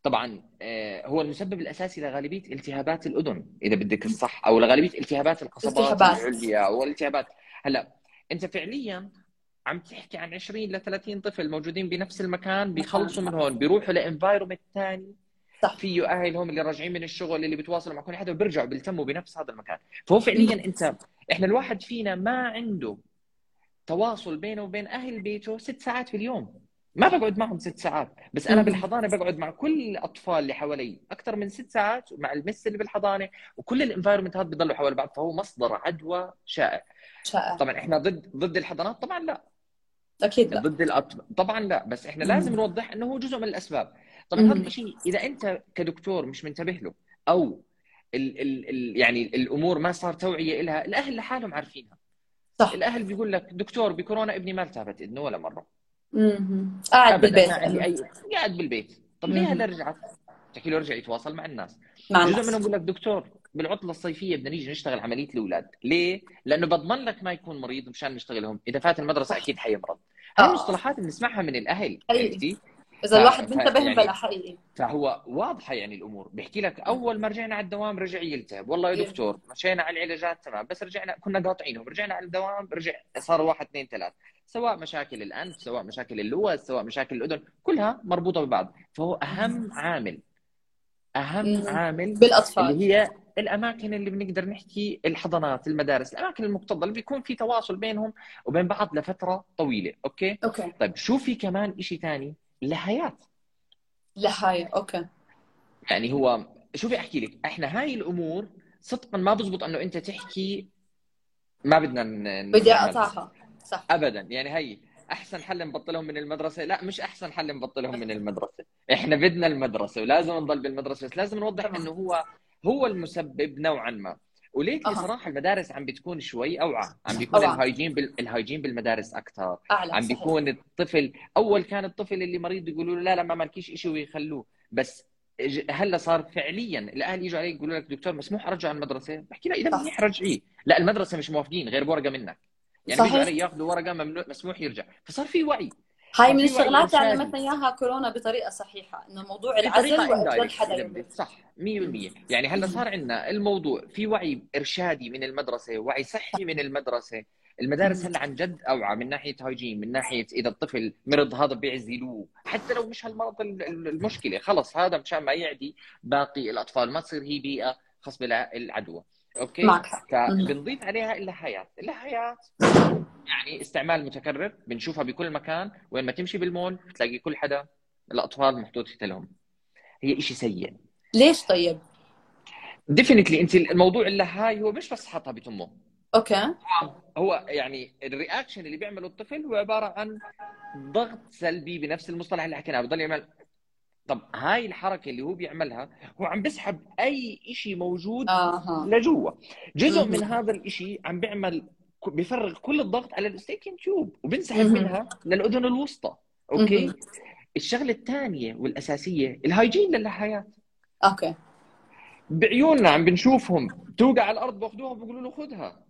طبعا آه، هو المسبب الأساسي لغالبية التهابات الأذن إذا بدك الصح أو لغالبية التهابات القصبات. العليا والالتهابات هلا أنت فعليا عم تحكي عن 20 ل 30 طفل موجودين بنفس المكان بيخلصوا من هون بيروحوا ل environment ثاني صح. فيه اهلهم اللي راجعين من الشغل اللي بيتواصلوا مع كل حدا وبيرجعوا بيلتموا بنفس هذا المكان. فهو فعليا أنت إحنا الواحد فينا ما عنده تواصل بينه وبين أهل بيته ست ساعات في اليوم. ما بقعد معهم ست ساعات. بس أنا. بالحضانة بقعد مع كل الأطفال اللي حوالي أكثر من ست ساعات مع ال miss اللي بالحضانة وكل ال environment هذا بيضلوا حول بعض. فهو مصدر عدوى شائع. شائع. طبعا إحنا ضد ضد الحضانات طبعا لا. أكيد لا. ضد الأطفال طبعا لا. بس إحنا. لازم نوضح إنه هو جزء من الأسباب. طبعا. هذا الشيء إذا أنت كدكتور مش منتبه له أو ال ال ال يعني الأمور ما صار توعية لها الأهل لحالهم عارفينها. صح. الأهل بيقول لك دكتور بكورونا ابني ما التهبت إذنه ولا مرة. مهم. قاعد بالبيت. اي قاعد بالبيت. طب ليه. هلا رجعت؟ تحكي له رجع يتواصل مع الناس. مع جزء الناس. منهم بيقول لك دكتور بالعطلة الصيفية بدنا نيجي نشتغل عملية الأولاد. ليه؟ لأنه بضمن لك ما يكون مريض مشان نشتغلهم. إذا فات المدرسة. أكيد حيمرض. هاي آه. المصطلحات بنسمعها من الأهل حقيقي. عرفتي؟ إذا ف- الواحد بينتبه يعني- بلا حقيقي. فهو واضحة يعني الأمور. بيحكي لك أول ما رجعنا على الدوام رجع يلتهب. والله يا إيه. دكتور مشينا على العلاجات تمام بس رجعنا كنا قاطعينهم. رجعنا على الدوام رجع صار واحد اثنين ثلاث. سواء مشاكل الأنف سواء مشاكل اللوز سواء مشاكل الأذن كلها مربوطة ببعض. فهو أهم عامل أهم. عامل بالأطفال. اللي هي الأماكن اللي بنقدر نحكي الحضانات المدارس الأماكن المكتظة اللي بيكون في تواصل بينهم وبين بعض لفترة طويلة. okay؟ okay. طيب شو في كمان شيء ثاني لحياة. لهاي okay. يعني هو شوفي أحكي لك إحنا هاي الأمور صدقا ما بزبط إنه أنت تحكي ما بدنا بدي. أقطعها. صح. ابدا. يعني هي أحسن حل نبطلهم من المدرسة. لا مش أحسن حل نبطلهم من المدرسة. إحنا بدنا المدرسة ولازم نضل بالمدرسة بس لازم نوضح. إنه هو هو المسبب نوعا ما. وليك أها. بصراحة المدارس عم بتكون شوي أوعى عم بيكون أوعى. ال hygiene بال... ال hygiene بالمدارس أكثر أعلى عم صحيح. بيكون الطفل أول كان الطفل اللي مريض يقولوا له لا لا ما مالكيش شيء ويخلوه بس هلأ صار فعليا الأهل يجوا عليك يقولوا لك دكتور مسموح أرجع المدرسة بحكي لا إذا. منيح رجعيه لا المدرسة مش موافقين غير بورقة منك يعني صحيح. بيجوا علي ياخذوا ورقة ممنوع مسموح يرجع فصار في وعي هاي من الشغلات اللي إرشادي. علمتنا إياها كورونا بطريقة صحيحة إنه موضوع العزل حدا. صح 100% يعني هلأ صار عندنا الموضوع في وعي إرشادي من المدرسة وعي صحي من المدرسة المدارس. هلأ عن جد أوعى من ناحية هايجين من ناحية إذا الطفل مرض هذا بيعزلوه حتى لو مش هالمرض ال- ال- المشكلة خلص هذا مشان ما يعدي باقي الأطفال ما تصير هي بيئة خاص بالعدوى أوكي. فبنضيف عليها اللحيات اللحيات يعني استعمال متكرر بنشوفها بكل مكان وين ما تمشي بالمول بتلاقي كل حدا الأطفال محطوط لهم هي شيء سيء. ليش طيب؟ definitely أنت الموضوع اللي هاي هو مش بس حطها بتمه. okay. هو يعني ال reaction اللي بيعمله الطفل هو عبارة عن ضغط سلبي بنفس المصطلح اللي حكيناه بضل يعمل. طب هاي الحركة اللي هو بيعملها هو عم بيسحب أي شيء موجود آها. لجوا. جزء. من هذا الشيء عم بيعمل بيفرغ كل الضغط على ال eustachian tube وبنسحب. منها للأذن الوسطى أوكي. الشغلة الثانية والأساسية ال hygiene للهاية أوكي بعيوننا عم بنشوفهم توقع على الأرض باخذوها بيقولوا له خذها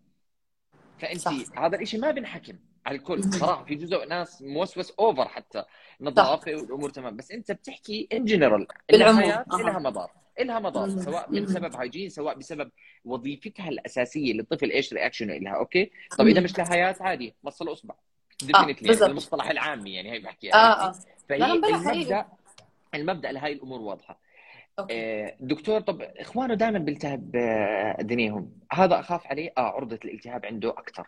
فانت صح. هذا الشيء ما بنحكم على الكل. صراحة في جزء ناس موسوس over حتى نظافة والأمور تمام بس أنت بتحكي in general بالعموم. لها مضار لها مضار. سواء. من سبب هايجين سواء بسبب وظيفتها الأساسية للطفل إيش رياكشنه لها أوكي طب إذا. مش لها حياه عادي مصل اصبع ديفينتلي بالضبط. المصطلح العامي يعني هي بحكي آه آه فهي المبدأ حقيقي. المبدأ لهي الأمور واضحة أوكي آه، دكتور طب إخوانه دائما بيلتهب آه، دنيهم هذا أخاف عليه آه عرضة الالتهاب عنده أكثر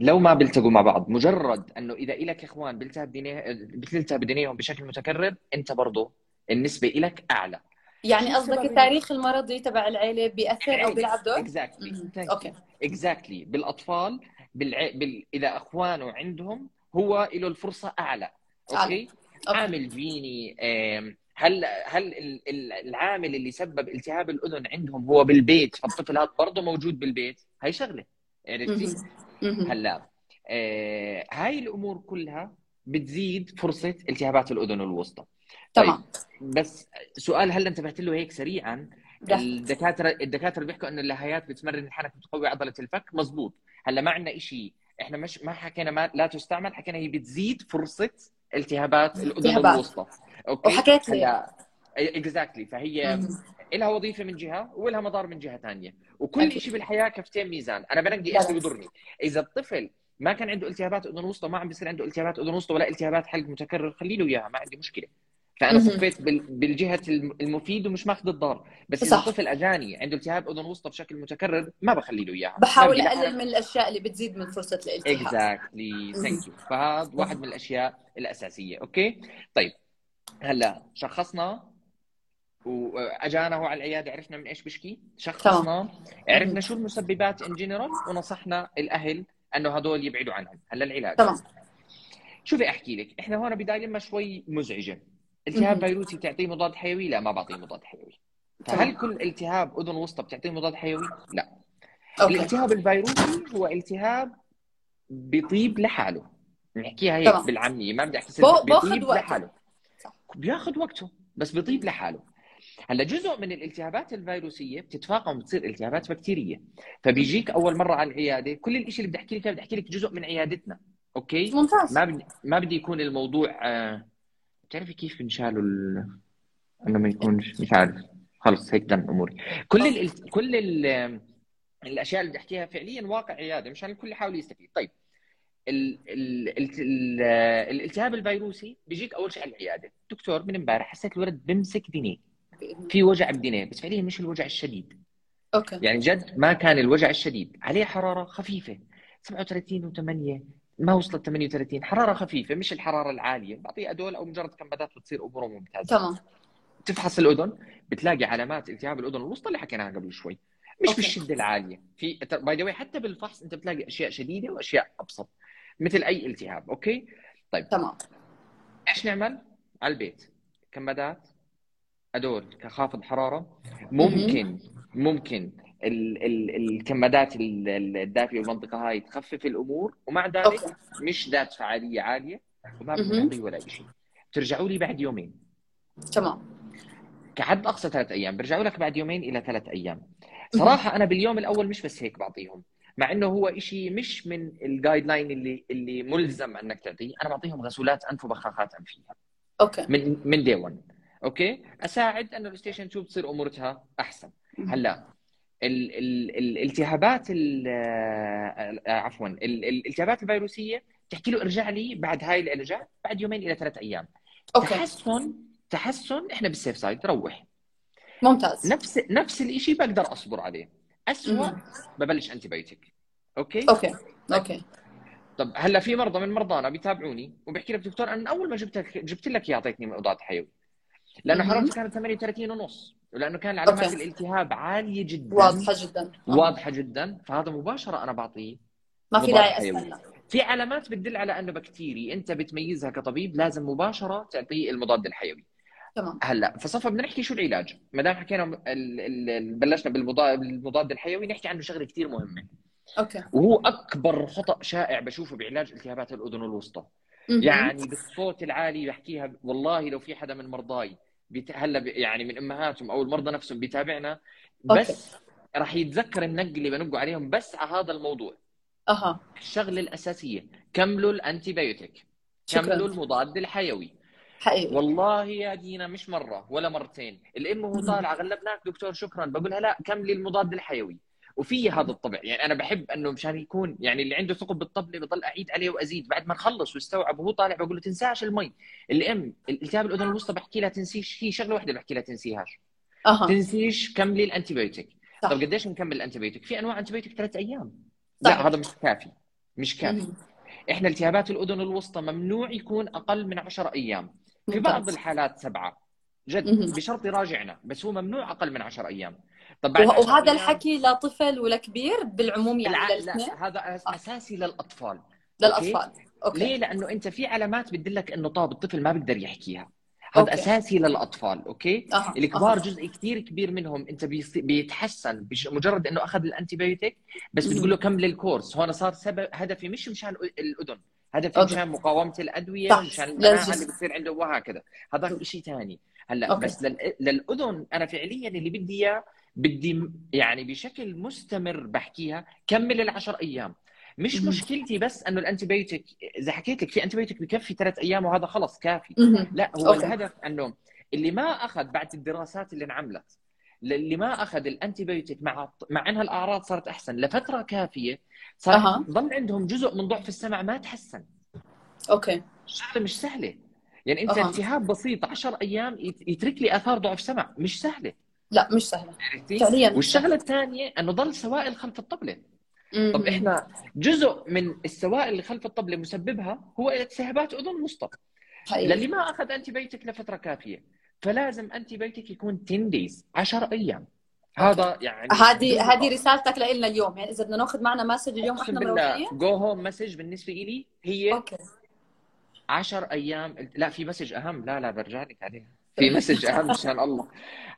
لو ما بيلتقوا مع بعض مجرد أنه إذا لك إخوان بيلتهب دنيه بتلتهب دنيهم بشكل متكرر أنت برضه النسبة لك أعلى يعني قصدك؟ التاريخ المرضي تبع العيلة بيأثر أو بيلعب دور؟ exactly. أوكي. exactly بالأطفال بالع... بال... إذا إخوانه عندهم هو له الفرصة أعلى. أوكي؟ عاملفيني آم، هل هل ال- ال- العامل اللي سبب التهاب الأذن عندهم هو بالبيت؟ فالطفل هذا برضه موجود بالبيت. هاي شغلة. عرفتي. هلا آه، هاي الأمور كلها بتزيد فرصة التهابات الأذن الوسطى. تمام. بس سؤال هل انتبهت له هيك سريعا. الدكاترة الدكاترة بيحكوا انه اللهيات بتمرن الحنك بتقوي عضلة الفك؟ مزبوط هلأ ما عندنا شيء إحنا مش ما حكينا ما لا تستعمل حكينا هي بتزيد فرصة التهابات الأذن. الوسطى. أوكي؟ وحكيت لي. exactly فهي. لها وظيفة من جهة ولها مضار من جهة ثانية وكل. شيء بالحياة كفتين ميزان. أنا بنقي إيش بيضرني؟ إذا الطفل ما كان عنده التهابات أذن وسطى ما عم بيصير عنده التهابات أذن وسطى ولا التهابات حلق متكرر خلي له إياها ما عندي مشكلة. فأنا. صفيت بال- بالجهة الم- المفيد ومش ماخذ الضار. بس إذا صح. الطفل أجاني عنده التهاب أذن وسطى بشكل متكرر ما بخلي له إياها. بحاول أقلل من الأشياء اللي بتزيد من فرصة الالتهاب exactly thank you فهذا واحد من الأشياء الأساسية. أوكي؟ طيب. هلأ شخصنا واجانا هو على العيادة عرفنا من إيش بشكي؟ شخصنا. عرفنا شو المسببات in general ونصحنا الأهل إنه هدول يبعدوا عنهم هلأ العلاج. تمام. شوفي أحكي لك؟ إحنا هون بداية شوي مزعجة. التهاب. فيروسي بتعطيه مضاد حيوي؟ لا ما بعطيه مضاد حيوي. فهل كل التهاب أذن وسطى بتعطيه مضاد حيوي؟ لا. أوكي. الالتهاب الفيروسي هو التهاب بيطيب لحاله. نحكيها هيك. بالعامية ما بدي أحكي بيطيب وقته. لحاله. صح. بياخذ وقته بس بيطيب لحاله. هلأ جزء من الالتهابات الفيروسية بتتفاقم بتصير التهابات بكتيرية. فبيجيك أول مرة على العيادة كل الشيء اللي بدي أحكي لك إياه بدي أحكي لك جزء من عيادتنا. أوكي؟ ممتاز. ما بدي ما بدي يكون الموضوع آه... بتعرفي كيف بنشالوا ال... انه ما يكونش مش عارف. خلص هيك دم أموري. كل ال... كل ال... الأشياء اللي بدي أحكيها فعليا واقع عيادة مشان الكل يحاول يستفيد. طيب ال... ال... ال... ال... الالتهاب الفيروسي بيجيك أول شيء على العيادة. دكتور من امبارح حسيت الولد بمسك دينيه. في وجع بدينيه بس فعليا مش الوجع الشديد. أوكي. يعني جد ما كان الوجع الشديد. عليه حرارة خفيفة. 37 و8 ما وصلت 38 حرارة خفيفة مش الحرارة العالية. بعطيه أدول أو مجرد كمادات بتصير أموره ممتازة. تمام. تفحص الأذن بتلاقي علامات التهاب الأذن الوسطى اللي حكيناها قبل شوي. مش أوكي. بالشدة العالية. في by the حتى بالفحص أنت بتلاقي أشياء شديدة وأشياء أبسط مثل أي التهاب. أوكي؟ تمام. إيش نعمل؟ على البيت. كمادات ادول كخافض حرارة. ممكن ممكن ال ال الكمادات ال- ال- الدافيه بالمنطقة هاي تخفف الأمور ومع ذلك مش ذات فعالية عالية وما. بتعطي ولا شيء ترجعوا لي بعد يومين. تمام. كحد أقصى ثلاث أيام. برجعوا لك بعد يومين إلى ثلاث أيام. صراحة أنا باليوم الأول مش بس هيك بعطيهم مع إنه هو شيء مش من ال guideline اللي اللي ملزم إنك تعطيه. أنا بعطيهم غسولات أنف وبخاخات انفيه أوكي. من من day 1 أوكي؟ أساعد إنه ال eustachian tube تصير أمورتها أحسن. هلأ ال ال الالتهابات ال- آه، عفوا ال- الالتهابات الفيروسية تحكي له ارجع لي بعد هاي العلاجات بعد يومين إلى ثلاث أيام. أوكي. تحسن تحسن إحنا بال safe side روح. ممتاز. نفس نفس الشيء بقدر أصبر عليه. اسوء. ببلش antibiotic أوكي. أوكي أوكي. طب هلا في مرضى من مرضانا بيتابعوني وبيحكي لك دكتور أنا أول ما جبت لك جبت لك إياه أعطيتني مضاد حيوي لأنه مهم. حرارته كانت 38 ونص. ولأنه كان علامات أوكي. الالتهاب عالية جدا. واضحة جدا. واضحة جدا. فهذا مباشرة أنا بعطيه. ما في داعي. استنى في علامات بتدل على أنه بكتيري أنت بتميزها كطبيب لازم مباشرة تعطيه المضاد الحيوي. تمام. هلأ فصفى بدنا نحكي شو العلاج؟ ما دام حكينا بلشنا بالمضاد الحيوي نحكي عنه شغلة كثير مهمة. أوكي. وهو أكبر خطأ شائع بشوفه بعلاج التهابات الأذن الوسطى. يعني بالصوت العالي بحكيها والله لو في حدا من مرضاي بيت... هلا ب... يعني من أمهاتهم أو المرضى نفسهم بيتابعنا بس راح يتذكر النق اللي بنقوا عليهم بس على هذا الموضوع. أها. الشغلة الأساسية كملوا ال antibiotic. كملوا المضاد الحيوي. حقيقي. والله يا دينا مش مرة ولا مرتين. الأم وهو طالع غلبناك دكتور شكرا. بقولها لا كملي المضاد الحيوي. وفي هذا الطبع. يعني أنا بحب أنه مشان يكون يعني اللي عنده ثقب بالطبله بضل أعيد عليه وأزيد. بعد ما نخلص واستوعب وهو طالع بقول له تنساش المي. الام الالتهاب الأذن الوسطى بحكي لها تنسيش. هي شغلة واحدة بحكي لها تنسيهاش. أها. تنسيش كملي ال antibiotic. طب قديش نكمل ال antibiotic؟ في أنواع antibiotic ثلاث أيام. صح. لا هذا مش كافي. مش كافي. إحنا التهابات الأذن الوسطى ممنوع يكون أقل من 10 أيام. في. بعض الحالات سبعة. جد. بشرط يراجعنا بس هو ممنوع أقل من 10 أيام. طب بعد وه- 10 وهذا الحكي لطفل ولا كبير بالعموم يعني لا هذا أس- أساسي للأطفال للأطفال أوكي ليه؟ لأنه أنت في علامات بتدلك إنه طاب الطفل ما بيقدر يحكيها هذا أوكي. أساسي للأطفال أوكي أها. الكبار أها. جزء كثير كبير منهم أنت بيتحسن مجرد إنه أخذ ال antibiotic بس. بتقول له كمل ال course هون صار سبب هدفي مش مشان الأذن هدفي okay. مشان مقاومة الأدوية صح. مشان المناعه. اللي بتصير عنده وهكذا هذا شيء ثاني هلأ okay. بس لل... للأذن أنا فعليا اللي بدي إياه بدي يعني بشكل مستمر بحكيها كمل العشر أيام مش مم. مشكلتي بس إنه ال antibiotic إذا حكيت لك في antibiotic بكفي ثلاث أيام وهذا خلص كافي. لا هو okay. الهدف إنه اللي ما أخذ بعد الدراسات اللي انعملت اللي ما أخذ ال antibiotic مع مع إنها الأعراض صارت أحسن لفترة كافية صار أها. ضل عندهم جزء من ضعف السمع ما تحسن okay شغله مش سهلة يعني أنت أها. التهاب بسيط 10 أيام يت- يترك لي آثار ضعف سمع مش سهلة لا مش سهلة. عرفتي؟ فعليا والشغله الثانية إنه ضل سوائل خلف الطبلة. طب إحنا جزء من السوائل اللي خلف الطبلة مسببها هو التهابات أذن وسطى للي ما أخذ antibiotic لفترة كافية فلازم antibiotic يكون 10 days 10 أيام. هذا يعني هذه هذه رسالتك لنا اليوم. يعني إذا بدنا ناخذ معنا message اليوم إحنا بالله take home message بالنسبة لي هي okay. 10 أيام. لا في message أهم. لا لا برجع لك عليها. في message أهم مشان الله.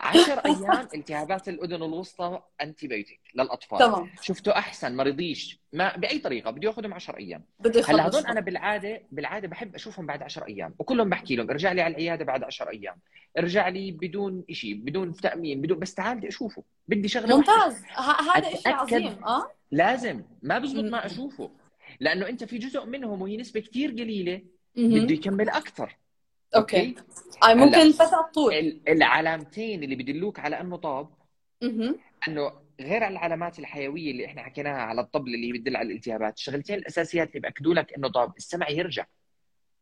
10 أيام التهابات الأذن الوسطى antibiotic للأطفال. تمام. شفته أحسن ما رضيش. ما بأي طريقة بده يأخذهم 10 أيام. بده هلا هذول أنا بالعاده بالعادة بحب أشوفهم بعد 10 أيام. وكلهم بحكي لهم ارجع لي على العيادة بعد 10 أيام. ارجع لي بدون شيء بدون تأمين بدون بس تعال بدي أشوفه. بدي شغلة. ممتاز. هذا شيء. عظيم. آه؟ لازم. ما بزبط. ما أشوفه. لأنه أنت في جزء منهم وهي نسبة كثير قليلة. بده يكمل أكثر. أوكي اي ممكن هلا. فتره طول ال- العلامتين اللي بدلوك على إنه طاب مهم. إنه غير العلامات الحيوية اللي إحنا حكيناها على الطبل اللي بتدل على الالتهابات الشغلتين الأساسيات اللي باكدوا لك إنه طاب السمع يرجع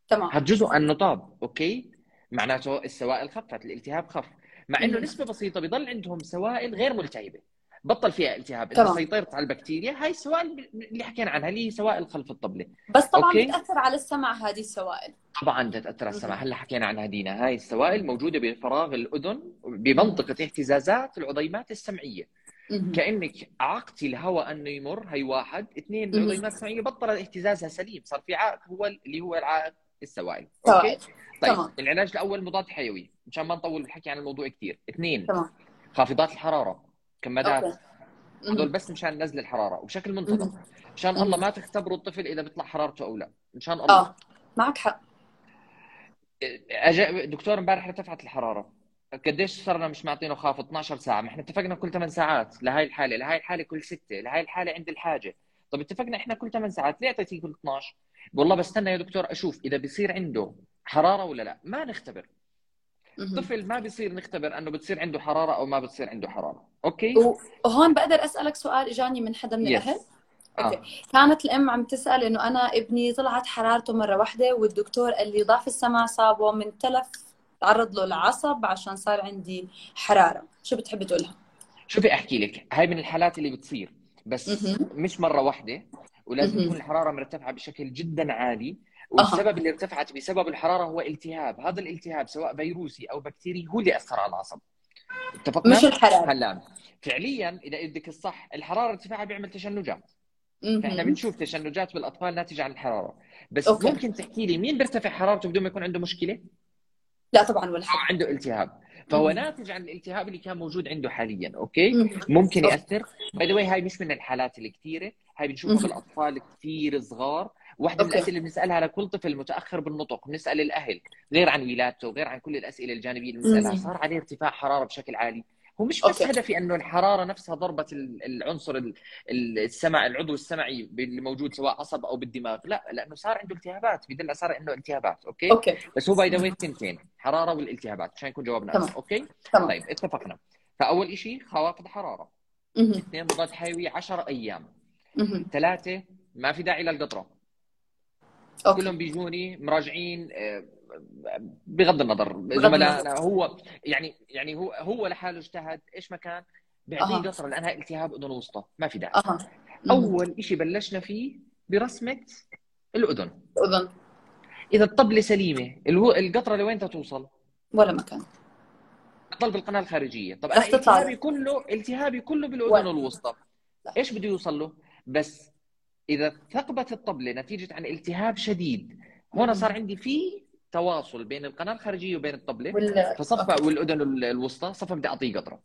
تمام هذا جزء إنه طاب okay معناته السوائل خفت الالتهاب خف مع إنه. نسبة بسيطة بيضل عندهم سوائل غير ملتهبة بطل فيها التهاب تمام. سيطرت على البكتيريا هاي السوائل اللي حكينا عنها اللي هي سوائل خلف الطبله بس طبعا okay. بتأثر على السمع هذه السوائل. طبعا تتاثر على السمع. هلأ حكينا عنها دينا. هاي السوائل موجودة بفراغ الأذن بمنطقة اهتزازات العضيمات السمعية. كأنك عاقتي الهواء أنه يمر هي واحد. اثنين. العضيمات السمعية بطل اهتزازها سليم. صار في عائق هو اللي هو العائق السوائل. سوائل. طيب تمام. العلاج الأول مضاد حيوي. مشان ما نطول بالحكي عن الموضوع كثير اثنين تمام. خافضات الحرارة. كمادات مهم. بس مشان نزل الحرارة وبشكل منتظم. مشان. الله ما تختبروا الطفل إذا بيطلع حرارته أو لا. مشان الله. آه معك حق. أجا دكتور امبارح ارتفعت الحرارة. قديش صرنا مش معطينه خافض 12 ساعة. ما إحنا اتفقنا كل 8 ساعات. لهي الحالة. لهي الحالة كل 6 لهي الحالة عند الحاجة. طب اتفقنا إحنا كل 8 ساعات. ليه أعطيتيه كل 12 والله بستنى يا دكتور أشوف إذا بيصير عنده حرارة ولا لا. ما نختبر. طفل ما بيصير نختبر أنه بتصير عنده حرارة أو ما بتصير عنده حرارة. okay؟ وهون بقدر أسألك سؤال إجاني من حدا من الأهل؟ آه. okay. كانت الأم عم تسأل إنه أنا ابني طلعت حرارته مرة واحدة والدكتور قال لي ضعف السمع صابه من تلف تعرض له العصب عشان صار عندي حرارة. شو بتحب تقولها؟ شوفي أحكي لك هاي من الحالات اللي بتصير. بس. مش مرة واحدة ولازم. تكون الحرارة مرتفعة بشكل جدا عالي. والسبب اللي ارتفعت بسبب الحرارة هو التهاب. هذا الالتهاب سواء فيروسي أو بكتيري هو اللي أثر على العصب. اتفقنا؟ مش الحرارة. هلا فعليا إذا بدك الصح الحرارة ارتفاعها بيعمل تشنجات. فإحنا. بنشوف تشنجات بالأطفال ناتجة عن الحرارة. بس okay. ممكن تحكي لي مين بيرتفع حرارته بدون ما يكون عنده مشكلة؟ لا طبعا ولا حدا عنده التهاب. فهو مهم. ناتج عن الالتهاب اللي كان موجود عنده حاليا okay؟ مهم. ممكن يأثر. by the way هاي مش من الحالات الكثيره هاي بنشوفها. بالأطفال كثير صغار. واحدة من الأسئلة اللي بنسألها لكل طفل متأخر بالنطق بنسأل الأهل غير عن ولادته غير عن كل الأسئلة الجانبية اللي بنسألها. صار عليه ارتفاع حرارة بشكل عالي. هو مش بس هدفي إنه الحرارة نفسها ضربت ال- العنصر ال- ال- السمع العضو السمعي اللي موجود سواء عصب أو بالدماغ. لا لأنه صار عنده التهابات بدل صار عنده التهابات okay؟ okay. بس هو by the way الثنتين حرارة والالتهابات عشان يكون جوابنا تمام. okay؟ تمام. طيب اتفقنا. فأول شيء خوافض حرارة. اثنين مضاد حيوي 10 أيام. ثلاثة ما في داعي للقطره أوكي. كلهم بيجوني مراجعين آه، بغض النظر. زملائنا هو يعني يعني هو هو لحاله اجتهد. إيش ما كان؟ بيعطيه أها. قطره لأنها التهاب أذن وسطى. ما في داعي. مهم. أول شيء بلشنا فيه برسمة الأذن. اذن إذا الطبلة سليمة الو- القطرة لوين توصل؟ ولا مكان بتضل بالقناه الخارجية. طب التهابي كله التهابي كله بالأذن الوسطى. إيش بده يوصل له؟ بس إذا ثقبت الطبله نتيجة عن التهاب شديد هنا صار. عندي في تواصل بين القناة الخارجية وبين الطبله ولا فصفى والأذن ال- الوسطى صفى بدي أعطيه قطرة.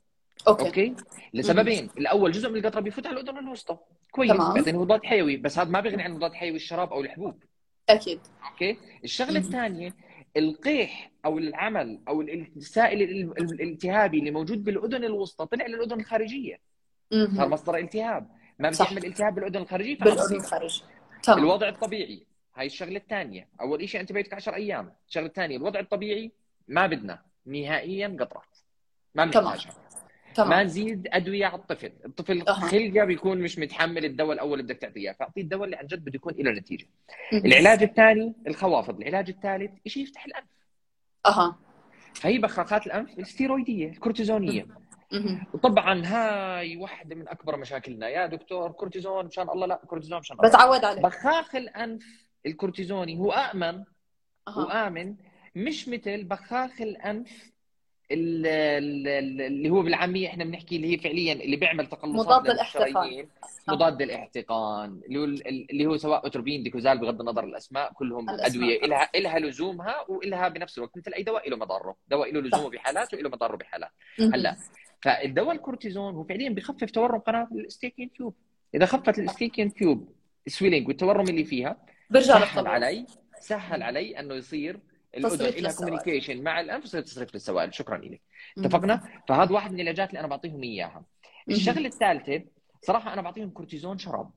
okay. okay. لسببين الأول جزء من القطرة بيفوت على الأذن الوسطى. كويس. بعدين مضاد حيوي بس هذا ما بيغني عن مضاد حيوي الشراب أو الحبوب. أكيد. أوكي؟ الشغلة. الثانية القيح أو العمل أو ال- السائل ال- ال- الالتهابي اللي موجود بالأذن الوسطى طلع للأذن الخارجية. صار. مصدر التهاب. ما بدي صح. التهاب بالأذن الخارجيه بالأذن بصير الخارجي. تمام. الوضع الطبيعي هاي الشغلة الثانية. أول شيء أنت بيتك 10 أيام. الشغلة الثانية الوضع الطبيعي ما بدنا. نهائيا قطرات. ما تمام. بنحتاجها ما نزيد أدوية على الطفل. الطفل أها. خلقه بيكون مش متحمل الدواء الأول اللي بدك تعطيه فأعطيه الدواء اللي عن جد بده يكون له نتيجة. العلاج الثاني الخوافض. العلاج الثالث شيء يفتح الأنف. أها. فهي بخاخات الأنف الستيرويدية الكورتيزونية. وطبعا هاي واحدة من أكبر مشاكلنا. يا دكتور كورتيزون مشان الله. لا كورتيزون مشان الله. بتعود عليه بخاخ الأنف الكورتيزوني هو آمن أها. وآمن مش مثل بخاخ الأنف ال- ال- ال- اللي هو بالعامية إحنا بنحكي اللي هي فعليا اللي بيعمل تقلصات مضاد الاحتقان. مضاد الاحتقان. اللي هو اللي هو سواء أوتريفين ديكوزال بغض النظر الأسماء كلهم الأسماء. أدوية لها لها لزومها ولها بنفس الوقت. مثل أي دواء له مضاره. دواء له لزومه بحالات وله مضاره بحالات. هلا فالدواء الكورتيزون هو فعليا بخفف تورم قناة ال eustachian tube. إذا خفت ال eustachian tube ال swelling والتورم اللي فيها برجع سهل علي سهل علي أنه يصير الأذن لها communication مع الأنف يصير تصريف للسوائل. شكرا لك. اتفقنا؟ فهذا واحد من العلاجات اللي أنا بعطيهم إياها. الشغلة الثالثة صراحة أنا بعطيهم كورتيزون شراب.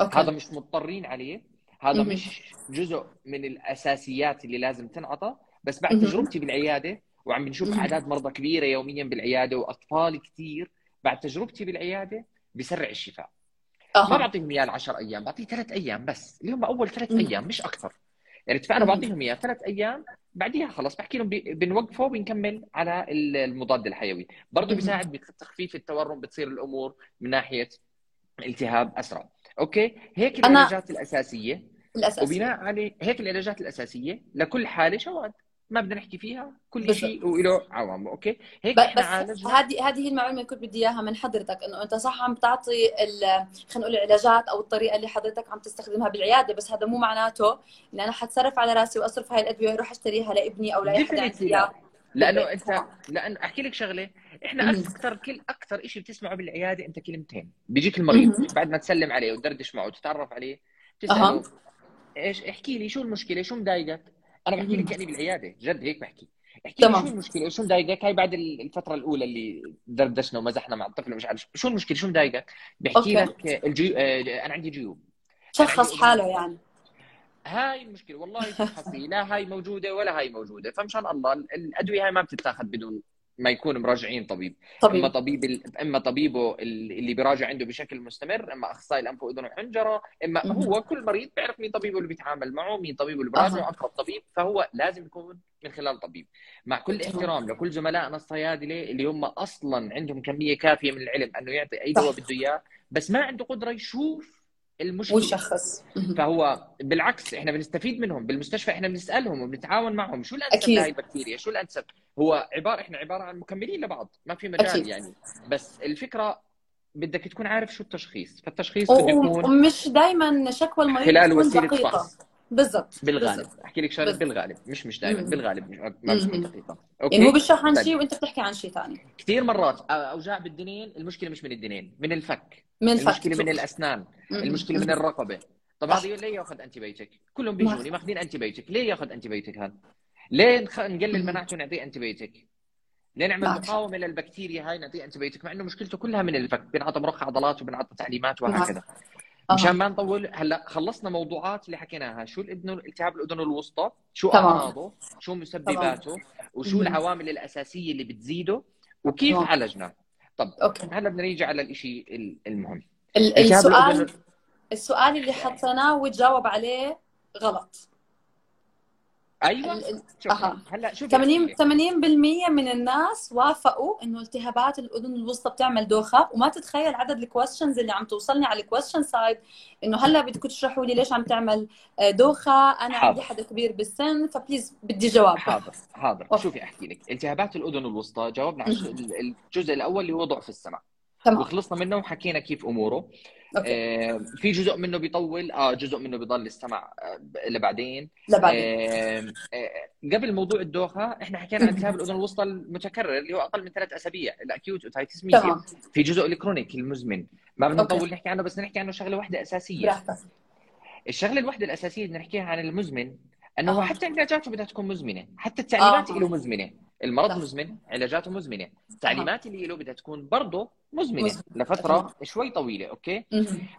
هذا okay مش مضطرين عليه. هذا. مش جزء من الأساسيات اللي لازم تنعطى. بس بعد. تجربتي بالعيادة وعم بنشوف. أعداد مرضى كبيرة يوميا بالعيادة وأطفال كثير بعد تجربتي بالعيادة بسرع الشفاء. ما أها. بعطيهم إياه 10 أيام بعطيه ثلاث أيام بس. اللي هم أول ثلاث. أيام مش أكثر. ارتفاع أنا بعطيهم إياه ثلاث أيام بعديها خلص بحكي لهم بنوقفه وبنكمل على المضاد الحيوي. برضه بيساعد بتخفيف التورم بتصير الأمور من ناحية التهاب أسرع. okay؟ هيك العلاجات. الأساسية. الأساسية. وبناء عليه هيك العلاجات الأساسية لكل حالة شواذ ما بدنا نحكي فيها كل شيء وله عوامله okay؟ هيك إحنا عالجنا. هذه هذه هي المعلومة اللي كنت بدي إياها من حضرتك إنه أنت صح عم تعطي خلينا نقول العلاجات أو الطريقة اللي حضرتك عم تستخدمها بالعيادة بس هذا مو معناته ان أنا حتصرف على راسي وأصرف هاي الأدوية وأروح أشتريها لابني أو لأي حدا لأنه انت لأن أحكي لك شغلة إحنا أكثر كل أكثر شيء بتسمعه بالعيادة أنت كلمتين بيجيك المريض بعد ما تسلم عليه وتدردش معه وتتعرف عليه تساله إيش؟ احكي لي شو المشكلة؟ شو مضايقك؟ أنا بحكي لك كاني بالعيادة جد هيك بحكي. احكي لي شو المشكلة؟ شو مضايقك هاي بعد الفترة الأولى اللي دردشنا ومزحنا مع الطفل ومش عارف شو المشكلة؟ شو مضايقك؟ بحكي لك الجيو... آه، أنا عندي جيوب. شخص حاله يعني. هاي المشكلة والله فحصي لا هاي موجودة ولا هاي موجودة. فمشان الله الأدوية هاي ما بتتاخذ بدون ما يكون مراجعين طبيب. طبيب. إما طبيب إما طبيبه اللي بيراجع عنده بشكل مستمر إما أخصائي الانف واذن وحنجره إما هو كل مريض بيعرف مين طبيبه اللي بيتعامل معه مين طبيبه اللي بيراجعه اقرب طبيب فهو لازم يكون من خلال طبيب. مع كل احترام لكل زملائنا الصيادله اللي هم أصلا عندهم كمية كافية من العلم أنه يعطي أي دواء بده إياه بس ما عنده قدرة يشوف المشكلة. ويشخص. فهو بالعكس إحنا بنستفيد منهم بالمستشفى إحنا بنسألهم وبنتعاون معهم. شو الأنسب لهي البكتيريا شو الأنسب؟ هو عبارة إحنا عبارة عن مكملين لبعض ما في مجال أكيد. يعني. بس الفكرة بدك تكون عارف شو التشخيص. فالتشخيص بده يكون ومش دائما شكوى المريض خلال وسيلة فحص. بالضبط. بالغالب. أحكي لك شغلة بالغالب. مش مش دائما بالغالب مش ما بتكون دقيقه okay؟ يعني هو بيشرح عن طيب. شيء وأنت بتحكي عن شيء ثاني. كثير مرات أوجاع بالدنين المشكلة مش من الدنين من الفك. من المشكلة من الأسنان المشكلة من الرقبة. طب هذا ليه ياخذ antibiotic كلهم بيجوني ماخذين antibiotic ليه ياخذ antibiotic هذا ليه نقلل مناعته ونعطيه antibiotic ليه نعمل مقاومة للبكتيريا هاي نعطيه antibiotic مع إنه مشكلته كلها من الفك بينعطى مرخى عضلات وبينعطى تعليمات وهكذا. مشان ما نطول هلأ خلصنا موضوعات اللي حكيناها. شو الاذن التهاب الأذن الوسطى؟ شو اعراضه شو مسبباته؟ وشو العوامل الأساسية اللي بتزيده؟ وكيف. عالجنا؟ طب okay. هلا بدنا نيجي على الشيء المهم. السؤال السؤال اللي حطيناه وتجاوب عليه غلط. أيوه. هلأ شوف 80 80% من الناس وافقوا إنه التهابات الأذن الوسطى بتعمل دوخة وما تتخيل عدد الكويستشنز اللي عم توصلني على ال question side إنه هلأ بدكم تشرحوا لي ليش عم تعمل آه، دوخة؟ أنا حاضر. عندي حدا كبير بالسن ف please بدي جواب. حاضر حاضر. أوه. شوفي أحكي لك. التهابات الأذن الوسطى جاوبنا على الجزء الأول اللي هو ضعف السمع تمام. وخلصنا منه وحكينا كيف أموره. في جزء منه بيطول آه جزء منه بيضل السمع آه لبعدين. لبعدين آه قبل موضوع الدوخة إحنا حكينا عن التهاب الأذن الوسطى المتكرر اللي هو أقل من ثلاث أسابيع ال acute otitis media. في جزء ال chronic المزمن. ما بدنا نطول نحكي عنه بس نحكي عنه شغلة واحدة أساسية. براحتك. الشغلة الوحده الأساسية اللي نحكيها عن المزمن إنه آه. حتى علاجاته بدها تكون مزمنة حتى التعليمات آه. له مزمنة. المرض صح. مزمن علاجاته مزمنة. التعليمات اللي له بدها تكون برضه مزمنة مزمن. لفترة أكيد. شوي طويلة okay؟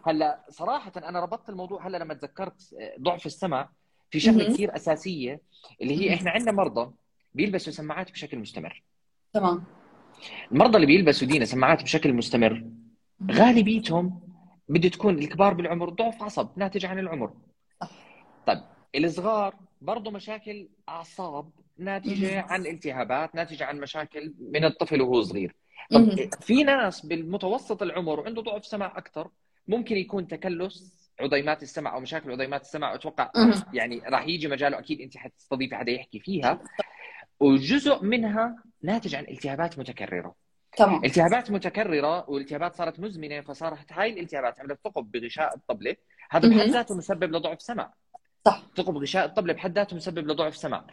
هلأ صراحة أنا ربطت الموضوع هلأ لما تذكرت ضعف السمع في شغلة كثير أساسية اللي هي إحنا عندنا مرضى بيلبسوا سماعات بشكل مستمر. تمام. المرضى اللي بيلبسوا دينا سماعات بشكل مستمر غالبيتهم بده تكون الكبار بالعمر ضعف عصب ناتج عن العمر. طيب الصغار برضه مشاكل أعصاب ناتجة عن التهابات ناتجة عن مشاكل من الطفل وهو صغير. طب في ناس بالمتوسط العمر وعنده ضعف سمع أكثر ممكن يكون تكلس عضيمات السمع أو مشاكل عضيمات السمع أتوقع يعني راح يجي مجاله أكيد أنت حتستضيفي حدا يحكي فيها. وجزء منها ناتج عن التهابات متكررة. تمام. التهابات متكررة والتهابات صارت مزمنة فصارت هاي الالتهابات عملت ثقب بغشاء الطبلة هذا بحد ذاته مسبب لضعف سمع. صح. ثقب غشاء الطبلة بحد ذاته مسبب لضعف سمع.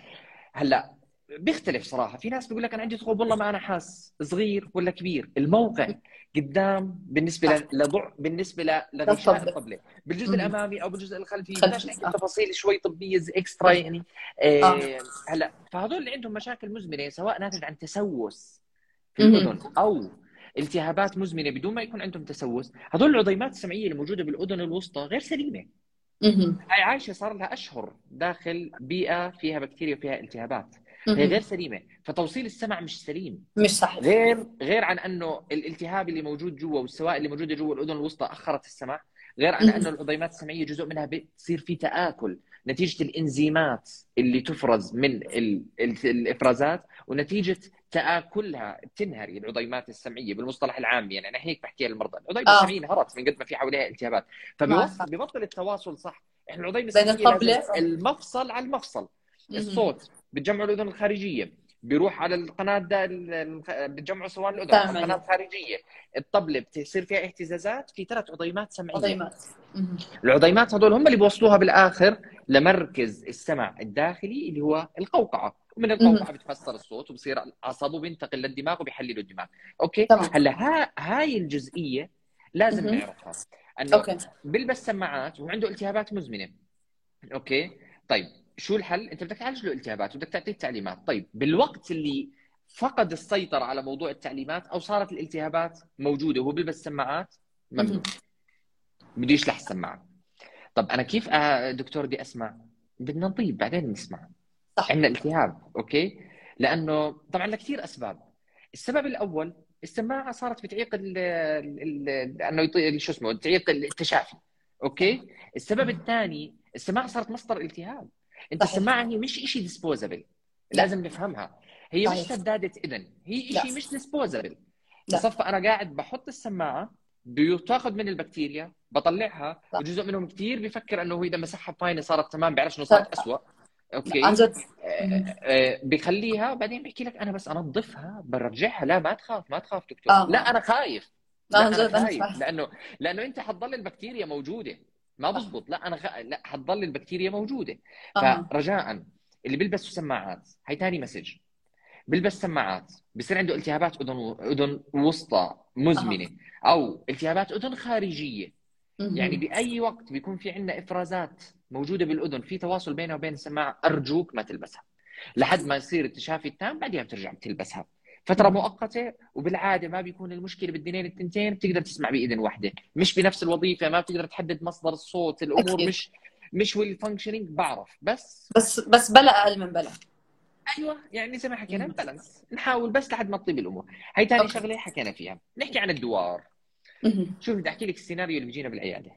هلا بيختلف صراحة. في ناس بيقول لك أنا عندي ثقب والله ما أنا حاس صغير ولا كبير. الموقع قدام بالنسبة لضع بالنسبة لغشاء الطبله بالجزء الأمامي أو بالجزء الخلفي بدناش نحكي تفاصيل شوي طبية اكسترا يعني. آه. آه هلا فهذول اللي عندهم مشاكل مزمنة سواء ناتج عن تسوس في الأذن أو التهابات مزمنة بدون ما يكون عندهم تسوس هذول العضيمات السمعية الموجودة بالأذن الوسطى غير سليمة. هاي عايشة صار لها أشهر داخل بيئة فيها بكتيريا وفيها التهابات هي غير سليمة. فتوصيل السمع مش سليم. مش صح. غير غير عن أنه الالتهاب اللي موجود جوا والسوائل اللي موجودة جوا الأذن الوسطى أخرت السمع غير عن. أنه العضيمات السمعية جزء منها بتصير في تآكل. نتيجة الإنزيمات اللي تفرز من ال... ال... الإفرازات ونتيجة تآكلها بتنهري العضيمات السمعية بالمصطلح العام. يعني أنا هيك بحكيها للمرضى. العضيمه آه. السمعية انهارت من قد ما في حواليها التهابات. معك فبيوصل ببطل التواصل صح. إحنا العضيمه بين السمعية المفصل على المفصل. الصوت بتجمعوا الأذن الخارجية. بيروح على القناة ده بتجمعوا صوان الأذن على. القناة الخارجية. الطبلة بتصير فيها اهتزازات في ثلاث عضيمات سمعية. عظيمات. مهم. العضيمات هذول هم اللي بيوصلوها بالآخر لمركز السمع الداخلي اللي هو القوقعة. ومن القوقعة بتفسر الصوت وبصير العصب وبينتقل للدماغ وبيحلله الدماغ. okay. هلا ها هاي الجزئية لازم. نعرفها. إنه okay. بيلبس سماعات وعنده التهابات مزمنة. okay؟ طيب شو الحل؟ أنت بدك تعالج له التهابات وبدك تعطيه التعليمات. طيب بالوقت اللي فقد السيطرة على موضوع التعليمات أو صارت الالتهابات موجودة وهو بيلبس سماعات ممنوع. بده يشلح السماعه طب أنا كيف دكتور بدي أسمع؟ بدنا نطيب بعدين نسمع. صح. عندنا التهاب okay؟ لأنه طبعا لكثير أسباب. السبب الأول السماعة صارت بتعيق ال ال أنه يطي- شو اسمه؟ تعيق التشافي okay؟ السبب الثاني السماعة صارت مصدر التهاب أنت صحيح. السماعة هي مش شيء disposable لا. لازم نفهمها. هي مش صحيح. سداده إذن. هي. شيء مش disposable. بصفى أنا قاعد بحط السماعة بتاخذ من البكتيريا بطلعها. صح. وجزء منهم كثير بيفكر إنه هو إذا مسحها فاينه صارت تمام بيعرفش انه صارت. اسوء okay. عن جد. آه، آه، بخليها وبعدين بحكي لك أنا بس أنظفها برجعها. لا ما تخاف ما تخاف دكتور. آه. لا أنا خايف. لا أنا خايف. لأنه لأنه أنت حتضل البكتيريا موجودة. ما بزبط. لا أنا خ... لا حتضل البكتيريا موجودة. آه. فرجاء اللي بيلبسوا سماعات هي ثاني مسج. بيلبس سماعات بصير عنده التهابات أذن و... أذن وسطى مزمنة. أو التهابات أذن خارجية. يعني بأي وقت بيكون في عندنا إفرازات موجودة بالأذن في تواصل بينها وبين السماعه أرجوك ما تلبسها. لحد ما يصير التشافي التام بعدها بترجع بتلبسها. فترة مؤقتة وبالعادة ما بيكون المشكلة بالدنين التنتين بتقدر تسمع بإذن واحدة. مش بنفس الوظيفة ما بتقدر تحدد مصدر الصوت الأمور أكيد. مش مش well functioning بعرف. بس بس بس بلا أقل من بلا. أيوه يعني زي ما حكينا. balance نحاول بس لحد ما تطيب الأمور. هي ثاني. شغلة حكينا فيها. نحكي عن الدوار. شوف بدي أحكي لك السيناريو اللي بيجينا بالعيادة.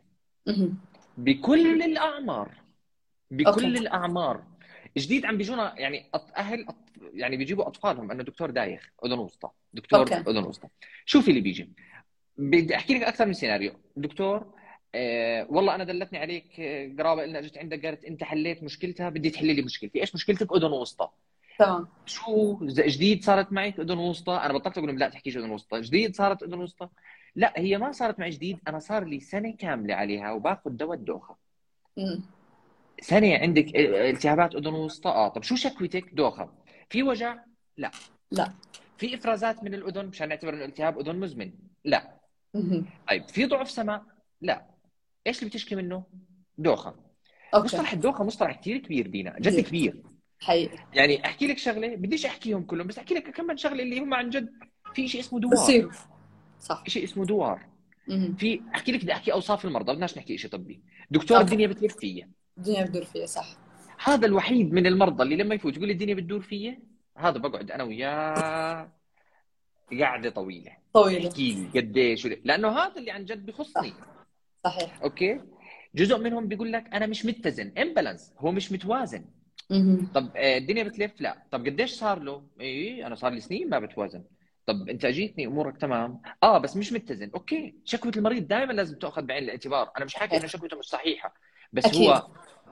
بكل الأعمار بكل okay. الأعمار. جديد عم بيجونا يعني أهل. يعني بيجيبوا أطفالهم أنه دكتور دايخ أذن وسطى. دكتور okay. أذن وسطى. شوفي اللي بيجي. بدي أحكي لك أكثر من سيناريو. دكتور آه والله أنا دلتني عليك آه، قرابة لنا اجت عندك قالت أنت حليت مشكلتها بدي تحلي لي مشكلتي. إيش مشكلتك؟ أذن وسطى. تمام. شو جديد صارت معك أذن وسطى؟ أنا بطلت أقول لهم لا تحكيش أذن وسطى. جديد صارت أذن وسطى. لا هي ما صارت معي جديد أنا صار لي سنة كاملة عليها وباخذ دواء الدوخة. ثانية عندك التهابات أذن وسطى آه طب شو شكوتك دوخة. في وجع؟ لا. لا. في إفرازات من الأذن مشان نعتبر إنه التهاب أذن مزمن؟ لا. طيب في ضعف سمع لا. إيش اللي بتشكي منه؟ دوخة. مصطلح okay الدوخة مصطلح كثير كبير لدينا جد كبير. كبير. حقيقي يعني أحكي لك شغلة بديش أحكيهم كلهم بس أحكي لك كم من شغلة اللي هم عن جد في شيء اسمه دوار. بصيروا صح. شيء اسمه دوار. مهم. في أحكي لك بدي أحكي أوصاف المرضى بدناش نحكي شيء طبي. دكتور. الدنيا بتلف فيا. الدنيا بتدور فيها صح. هذا الوحيد من المرضى اللي لما يفوت يقول لي الدنيا بتدور فيي هذا بقعد أنا وياه قعده طويلة. طويلة. احكي لي قديش لأنه هذا اللي عن جد بخصني. صحيح. okay؟ جزء منهم بيقول لك أنا مش متزن. imbalance هو مش متوازن. مهم. طب آه، الدنيا بتلف لا. طب قديش صار له؟ إيه أنا صار لي سنين ما بتوازن. طب انت اجيتني امورك تمام آه بس مش متزن okay شكوى المريض دائما لازم تأخذ بعين الاعتبار أنا مش حاكي انه شكوته مش صحيحة بس أكيد. هو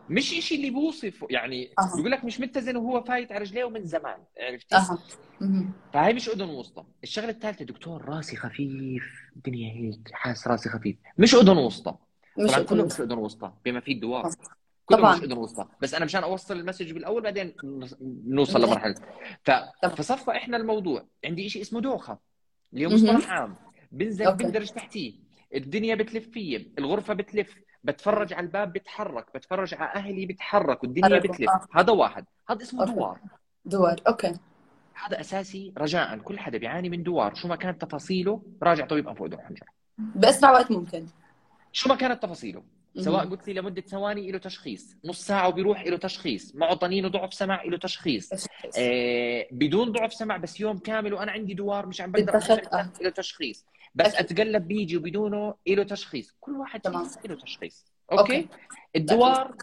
مش شيء اللي بوصف يعني أها. بيقول لك مش متزن وهو فايت على رجليه من زمان عرفتي مهم. فهي مش أذن وسطى الشغلة الثالثة دكتور راسي خفيف الدنيا هيك حاسس راسي خفيف مش أذن وسطى مش طبعا كلهم أذن. مش أذن وسطى بما فيه الدوار آه. كلهم طبعاً. مش وسطى بس أنا مشان أوصل المسج بالأول بعدين نوصل. لمرحلة. ف... فصفى إحنا الموضوع. عندي شيء اسمه دوخة. اللي هو. مصطلح عام. بنزل. بندرج تحتيه. الدنيا بتلف فيي الغرفة بتلف. بتفرج على الباب بتحرك بتفرج على أهلي بتحرك والدنيا. بتلف. هذا واحد. هذا اسمه okay. دوار. دوار. okay. هذا أساسي رجاء. كل حدا بيعاني من دوار. شو ما كانت تفاصيله راجع طبيب انف واذن وحنجره بأسرع وقت ممكن. شو ما كانت تفاصيله. سواء. قلت لي لمدة ثواني له تشخيص نص ساعة وبيروح له تشخيص معه طنين وضعف سمع له تشخيص. آه بدون ضعف سمع بس يوم كامل وأنا عندي دوار مش عم بقدر له تشخيص. بس أكيد. أتقلب بيجي وبدونه له تشخيص. كل واحد تمام. له تشخيص. okay, okay. الدوار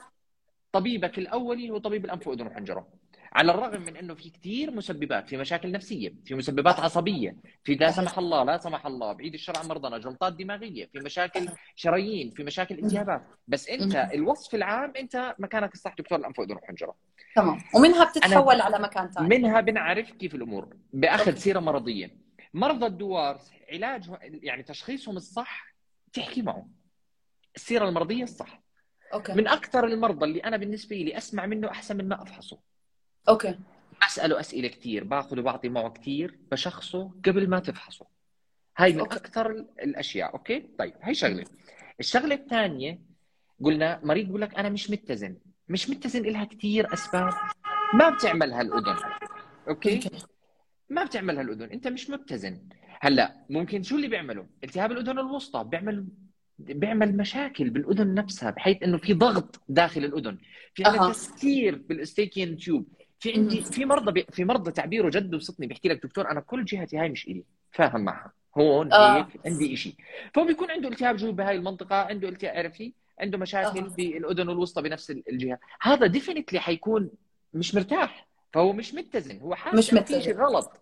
طبيبك الأولي هو طبيب الأنف واذن وحنجره على الرغم من إنه في كثير مسببات في مشاكل نفسية في مسببات عصبية في لا سمح الله لا سمح الله بعيد الشر عن مرضنا جلطات دماغية في مشاكل شرايين في مشاكل التهابات بس أنت. الوصف العام أنت مكانك الصح دكتور الأنف واذن وحنجره تمام. ومنها بتتحول على مكان ثاني منها بنعرف كيف الأمور بأخذ سيرة مرضية. مرضى الدوار علاجهم يعني تشخيصهم الصح تحكي معه السيرة المرضية الصح. أوكي. من أكثر المرضى اللي أنا بالنسبة لي أسمع منه أحسن من ما أفحصه. أوكي. أسأله أسئلة كثير باخذ وبعطي معه كثير بشخصه قبل ما تفحصه. هاي من أوكي. أكثر الأشياء أوكي؟ طيب هاي شغلة. الشغلة الثانية قلنا مريض بيقول لك أنا مش متزن. مش متزن لها كثير أسباب. ما بتعملها الاذن أوكي؟ ما بتعملها الاذن أنت مش متزن. هلأ ممكن شو اللي بيعمله التهاب الأذن الوسطى. بيعمل بيعمل مشاكل بالأذن نفسها بحيث إنه في ضغط داخل الأذن. في أها. تسكير بال eustachian tube. في عندي. في مرضى في مرضى تعبيره جد بسطني بيحكي لك دكتور أنا كل جهتي هاي مش إلي فاهم معها. هون آه. هيك عندي شيء فهو بيكون عنده التهاب جيوب بهاي المنطقة عنده التهاب عرفتي عنده مشاكل أها. بالأذن الوسطى بنفس الجهة. هذا definitely حيكون مش مرتاح. فهو مش متزن هو حاسس مش إنه في متزن. شيء غلط.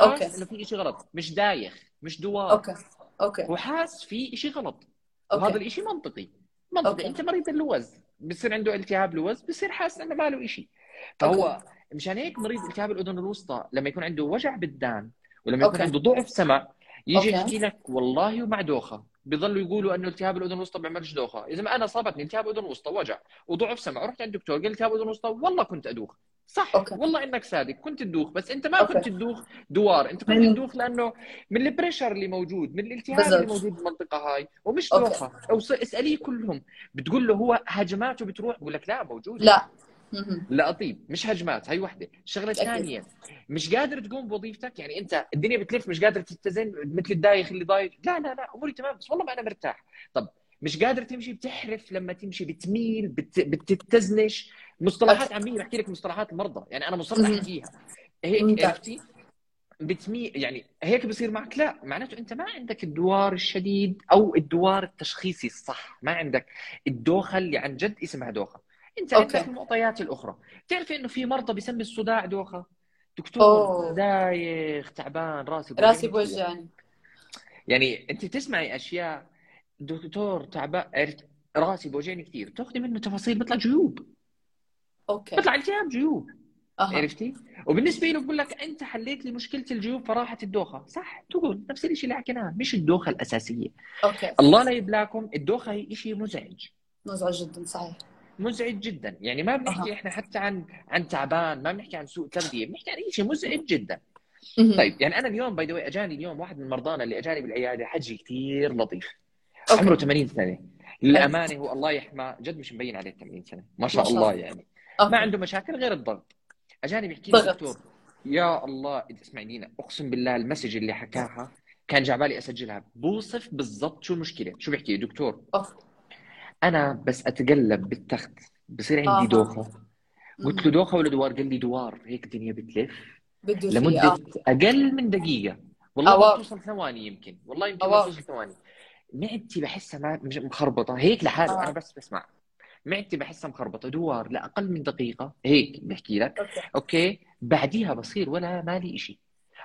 أوكي. حاسس إنه في شيء غلط مش دايخ مش دوار. أوكي. أوكي. هو حاسس في شيء غلط. وهذا أوكي الشيء منطقي. منطقي. أوكي. أنت مريض اللوز بصير عنده التهاب لوز بصير حاسس إنه ما له شيء فهو مشان هيك مريض التهاب الأذن الوسطى لما يكون عنده وجع بالذان ولما يكون أوكي. عنده ضعف سمع يجي. يحكي لك والله ومع دوخة بيضلوا يقولوا إنه التهاب الأذن الوسطى بيعملش دوخة إذا ما أنا صابتني التهاب اذن وسطى وجع وضعف سمع رحت عند الدكتور قال التهاب اذن وسطى والله كنت أدوخ صح أوكي. والله إنك صادق كنت تدوخ بس أنت ما أوكي. كنت تدوخ دوار أنت كنت من- تدوخ لأنه من ال pressure اللي موجود من الالتهاب بالضبط. اللي موجود بالمنطقة هاي ومش أوكي. دوخة أو اسأليه كلهم بتقول له هو هجماته بتروح بقول لك لا موجود لا. لا طيب مش هجمات هي وحدة. الشغله. الثانية مش قادر تقوم بوظيفتك؟ يعني أنت الدنيا بتلف مش قادر تتزن مثل الدايخ اللي ضايق. لا لا لا أموري تمام بس والله ما أنا مرتاح. طب مش قادر تمشي؟ بتحرف لما تمشي بتميل بت... بتتزنش. مصطلحات عاميه بحكي لك مصطلحات المرضى يعني أنا مصرح مهم. فيها. هيك. عرفتي؟ بتميل يعني هيك بصير معك. لا معناته أنت ما عندك الدوار الشديد أو الدوار التشخيصي الصح. ما عندك الدوخة اللي عن جد اسمها دوخة. انت أوكي. عندك المعطيات الأخرى. بتعرفي إنه في مرضى بيسمي الصداع دوخة؟ دكتور أوه. دايخ تعبان راسي راسي بوجعني. بوجعني يعني أنت تسمعي أشياء دكتور تعبان راسي بوجعني كثير. تاخذي منه تفاصيل بيطلع جيوب. أوكي. بيطلع التهاب جيوب. أها. عرفتي؟ وبالنسبة له بقول لك أنت حليت لي مشكلة الجيوب فراحت الدوخة، صح تقول نفس الشيء اللي حكيناه. مش الدوخة الأساسية، أوكي. الله لا يبلاكم الدوخة هي شيء مزعج، مزعج جدا صحيح. مزعج جدا، يعني ما بنحكي. إحنا حتى عن عن تعبان، ما بنحكي عن سوء تغذية، بنحكي عن شيء مزعج جدا. طيب يعني أنا اليوم by the way أجاني اليوم واحد من مرضانا اللي أجاني بالعيادة حجي كثير لطيف. أوكي. عمره 80 سنة. للأمانة هو الله يحمى جد مش مبين عليه 80 سنة، ما شاء ما شاء الله. يعني. أوكي. ما عنده مشاكل غير الضغط أجاني بيحكي لي. دكتور يا الله اسمعي دينا أقسم بالله ال message اللي حكاها كان جاي عبالي أسجلها بوصف بالضبط شو المشكلة شو بيحكي دكتور أوف. أنا بس أتقلب بالتخت بصير عندي آه. دوخة. قلت له. دوخة ولا دوار قال لي دوار. هيك الدنيا بتلف. لمدة آه. أقل من دقيقة. والله. ما توصل ثواني يمكن. والله يمكن أو. توصل ثواني. معدتي بحسها ما- مخربطة. هيك لحالي آه. أنا بس بسمع. معدتي بحسها مخربطة. دوار لاقل من دقيقة. هيك بحكي لك. أوكي. أوكي؟ بعديها بصير ولا مالي شيء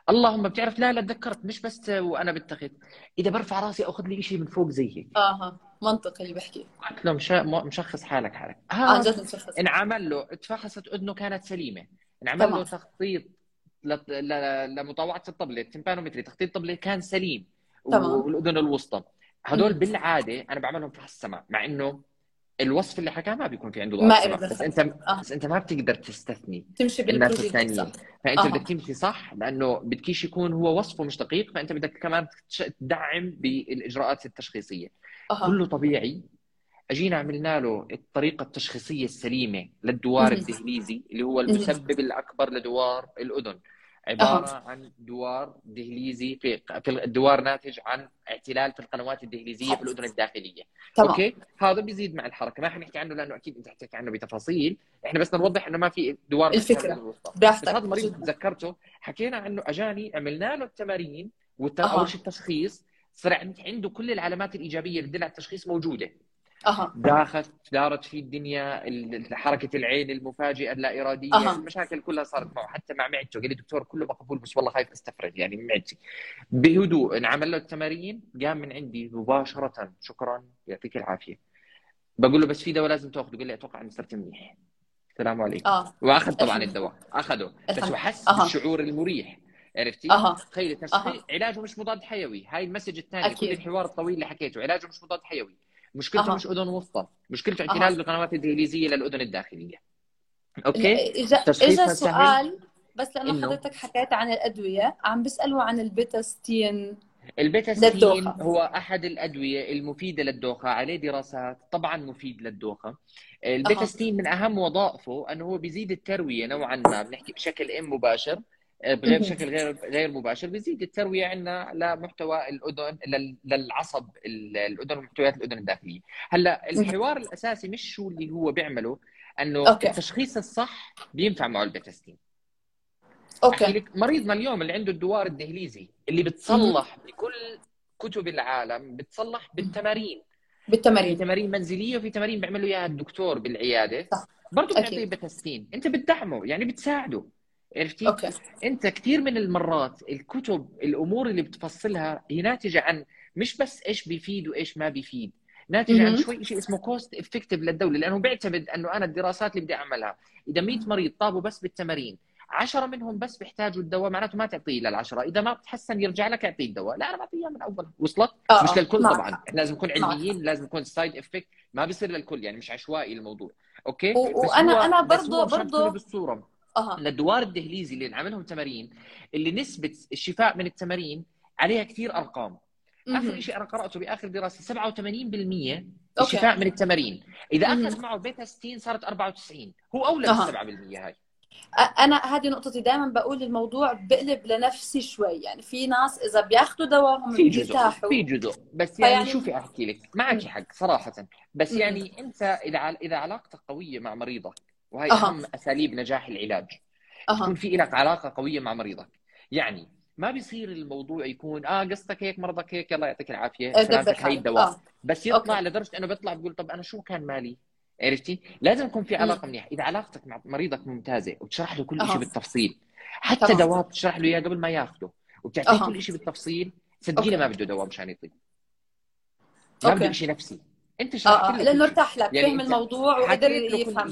اللهم بتعرف لا لا تذكرت مش بس وأنا بالتخت إذا برفع راسي أخذ لي شيء من فوق زي هيك آها منطقي اللي بحكي قلت له مشا... م- مشخص حالك حالك. عن هذا جد مشخص. انعمل له اتفحصت أذنه كانت سليمة. انعمل. له تخطيط ل... ل... لمطاوعه الطبلة التمبانومتري تخطيط الطبله كان سليم تمام. والأذن الوسطى. هدول. بالعادة أنا بعملهم فحص سمع مع إنه الوصف اللي حكاه ما بيكون في عنده ما ضعف سمع بس. أنت آه. بس أنت ما بتقدر تستثني تمشي الناس الثانيين صح فأنت أها. بدك تمشي صح لأنه بدكيش يكون هو وصفه مش دقيق فأنت بدك كمان تدعم بالإجراءات التشخيصية أها كله طبيعي أجينا عملنا له الطريقة التشخيصية السليمة للدوار. الدهليزي اللي هو المسبب الأكبر لدوار الأذن عبارة عن دوار دهليزي في في الدوار ناتج عن اعتلال في القنوات الدهليزية في الأذن الداخلية. تمام. أوكي؟ هذا بيزيد مع الحركة. ما حنحكي عنه لأنه أكيد أنت حتحكي عنه بتفاصيل. إحنا بس نوضح إنه ما في دوار الوسطى. بس هذا المريض. تذكرته حكينا عنه أجاني عملنا له التمارين والت... أها. اول شيء التشخيص. صار عنده كل العلامات الإيجابية اللي بتدل على التشخيص موجودة. أها. داخت دارت في الدنيا ال- حركة العين المفاجئة اللا إرادية. أها. المشاكل كلها صارت معه. حتى مع معدته. قال لي دكتور كله مقبول بس والله خايف استفرغ يعني من معدتي. بهدوء انعمل له التمارين. قام من عندي مباشرة. شكرا. يعطيك العافية. بقول له بس في دواء لازم تأخذه. قال لي أتوقع اني صرت منيح. السلام عليكم. آه. وأخذ طبعا الدواء. أخذه. بس وحس أها. بالشعور المريح. عرفتي؟ أها. تخيلي تشخيص علاجه مش مضاد حيوي. هاي ال message الثاني. كل. الحوار الطويل اللي حكيته. علاجه مش مضاد حيوي. مشكلته أها. مش أذن وسطى مشكلته. اعتلال بالقنوات الدهليزيه للاذن الداخلية أوكي اجى سهل. سؤال بس لأنه إنه؟ حضرتك حكيت عن الأدوية عم بيسألوا عن البيتاستين البيتاستين. هو أحد الأدوية المفيدة للدوخة عليه دراسات طبعا مفيد للدوخة البيتاستين من أهم وظائفه أنه هو بيزيد التروية نوعا ما بنحكي بشكل ام مباشر بغير. بشكل غير غير مباشر بيزيد التروية عندنا لمحتوى الأذن لل- للعصب ال- الأذن ومحتويات الأذن الداخلية. هلأ الحوار الأساسي مش شو اللي هو بيعمله إنه أوكي. التشخيص الصح بينفع معه البيتاستين احكي أوكي. لك مريضنا اليوم اللي عنده الدوار الدهليزي اللي بتصلح بكل كتب العالم بتصلح بالتمارين. في بالتمارين تمارين منزلية وفي تمارين بيعملوا إياها الدكتور بالعيادة. صح. برضه. بتعطيه بيتاستين أنت بتدعمه يعني بتساعده. عرفتي أوكي أنت كثير من المرات الكتب الأمور اللي بتفصلها هي ناتجة عن مش بس إيش بيفيد وإيش ما بيفيد ناتجة عن. شوي شيء اسمه cost effective للدولة لأنه بيعتمد إنه أنا الدراسات اللي بدي أعملها إذا 100 مريض طابوا بس بالتمارين 10 منهم بس بيحتاجوا الدواء معناته ما تعطيه للعشرة إذا ما بتحسن يرجع لك يعطيك دواء لا أنا بعطيه من أول وصلت آه، مش آه. للكل. طبعا إحنا لازم نكون. علميين لازم يكون side effect ما بيصير للكل يعني مش عشوائي الموضوع أوكي و- بس وأنا- هو أنا بس برضو- هو مشان برضو- تكوني بالصورة أها. للدوار الدهليزي اللي نعملهم تمارين اللي نسبة الشفاء من التمارين عليها كثير أرقام. آخر مهم. شيء أنا قرأته بآخر دراسة 87% أوكي. الشفاء من التمارين. إذا. أخذ معه بيتاستين صارت 94 هو أولى أها. بال 7% هاي. أنا هذه نقطتي دائما بقول الموضوع بقلب لنفسي شوي. يعني في ناس إذا بياخذوا دواهم في جزء في جزء. بس يعني فيعني- شوفي أحكي لك. معك حق صراحة. بس مم. يعني أنت إذا إذا علاقتك قوية مع مريضك وهي أها. أهم أساليب نجاح العلاج أها يكون في لك علاقة قوية مع مريضك يعني ما بيصير الموضوع يكون آه قصتك هيك مرضك هيك الله يعطيك العافية دبر سلامتك هي. الدواء آه. بس يطلع أوكي. لدرجة أنه بيطلع بيقول طب أنا شو كان مالي عرفتي لازم يكون في علاقة منيحة إذا علاقتك مع مريضك ممتازة وتشرح له كل. شيء بالتفصيل حتى. دواء بتشرح له إياه قبل ما ياخذه وبتعطيه. كل شيء بالتفصيل صدقيني. ما بده دواء مشان يطيب ما. بده شيء نفسي أنت شرحت له كل لأنه. ارتاح لك يعني فهم الموضوع وقدر يفهم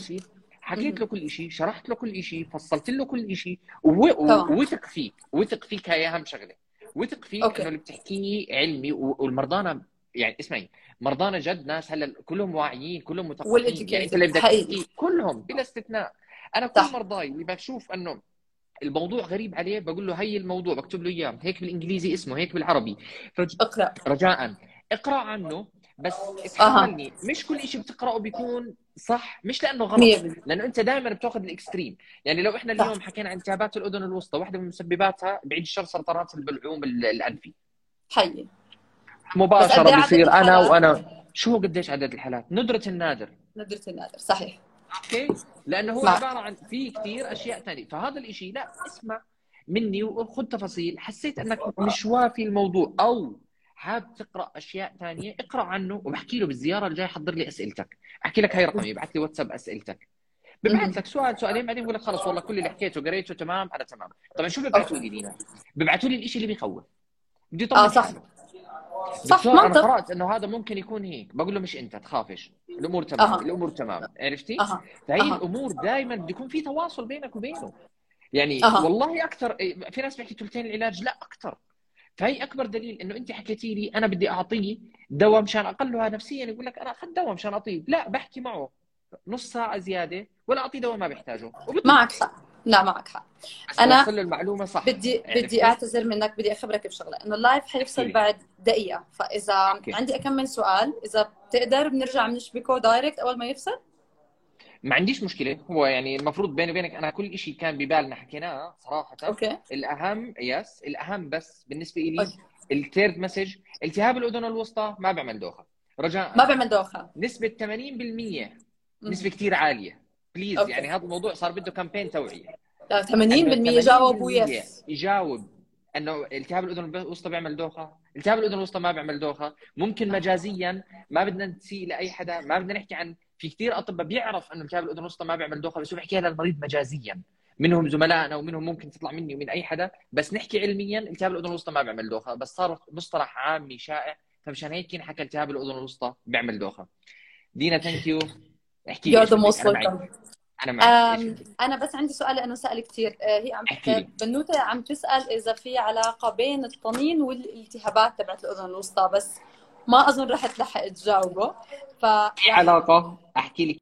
حكيت. له كل شيء شرحت له كل شيء فصلت له كل شيء و- تمام. ووثق فيك وثق فيك هاي أهم شغلة وثق فيك. إنه اللي بتحكيه علمي والمرضانا يعني اسمعي مرضانا جد ناس هلا كلهم واعيين كلهم مثقفين يعني أنت اللي بدك. تحكيه كلهم بلا استثناء أنا كل صح. مرضاي اللي بشوف إنه الموضوع غريب عليه بقول له هي الموضوع بكتب له إياه هيك بالإنجليزي اسمه هيك بالعربي فرج... اقرأ رجاء اقرأ عنه بس اتحملني مش كل شيء بتقرأه بيكون صح؟ مش لأنه غلط 100% لأنه أنت دائما بتأخذ الإكستريم. يعني لو إحنا صح. اليوم حكينا عن التهابات الأذن الوسطى واحدة من مسبباتها بعيد الشر سرطانات البلعوم ال- الأنفي. حي. مباشرة بصير أنا؟ وأنا. شو قديش عدد الحالات؟ ندرة النادر. ندرة النادر صحيح. أوكي؟ لأنه هو. عبارة عن في كثير أشياء ثانية فهذا الشيء لا اسمع مني وخذ تفاصيل. حسيت أنك مش وافي الموضوع أو حاب تقرأ أشياء ثانية؟ اقرأ عنه وبحكي له بالزيارة الجايه حضر لي أسئلتك. أحكي لك هاي رقمي ابعث لي واتساب أسئلتك. ببعث لك سؤال سؤالين بعدين بقول لك خلص والله كل اللي حكيته قريته تمام؟ أنا تمام. طبعا شو بيبعثوا لي دينا؟ بيبعثوا لي الشيء اللي بيخوف. بدي آه صح. صح منطق. قرأت إنه هذا ممكن يكون هيك. بقول له مش أنت تخافش. الأمور تمام أها. الأمور تمام. عرفتي؟ أها. فهي أها. الأمور دائما بده يكون في تواصل بينك وبينه. يعني أها. والله أكثر في ناس بيحكي ثلثين العلاج لا أكثر. فهي أكبر دليل إنه أنت حكيتي لي أنا بدي اعطيه دواء مشان أقلها نفسيا يقول لك أنا أخذت دواء مشان أطيب لا بحكي معه نص ساعة زيادة ولا أعطيه دواء ما بيحتاجه. معك حق لا معك حق توصل له المعلومة صح بدي عرفتي؟ بدي أعتذر منك بدي أخبرك بشغلة إنه ال live حيفصل. بعد دقيقة فإذا okay. عندي أكمل سؤال إذا بتقدر بنرجع بنشبكه direct أول ما يفصل ما عنديش مشكلة. هو يعني المفروض بيني وبينك أنا كل شيء كان ببالنا حكيناه صراحة. okay. الأهم yes الأهم بس بالنسبة لي. ال third message التهاب الأذن الوسطى ما بيعمل دوخة. رجاء ما بيعمل دوخة. نسبة 80% مم. نسبة كثير عالية. please okay. يعني هذا الموضوع صار بده campaign توعية. لا 80% إنه 80% جاوبوا yes يجاوب أنه التهاب الأذن الوسطى بيعمل دوخة. التهاب الأذن الوسطى ما بيعمل دوخة. ممكن مجازيا ما بدنا نسيء لأي حدا ما بدنا نحكي عن في كثير أطباء بيعرف إنه التهاب الأذن الوسطى ما بيعمل دوخة بس هو بيحكيها للمريض مجازيا. منهم زملائنا ومنهم ممكن تطلع مني ومن أي حدا بس نحكي علميا التهاب الأذن الوسطى ما بيعمل دوخة بس صار مصطلح عامي شائع فمشان هيك ينحكى التهاب الأذن الوسطى بيعمل دوخة. دينا ثانك يو احكي لي أنا أنا معك أنا بس عندي سؤال لأنه سأل كثير هي عم بنوتة عم تسأل إذا في علاقة بين الطنين والالتهابات تبعت الأذن الوسطى بس ما أظن رح تلحق تجاوبه. ف علاقة؟ أحكي لك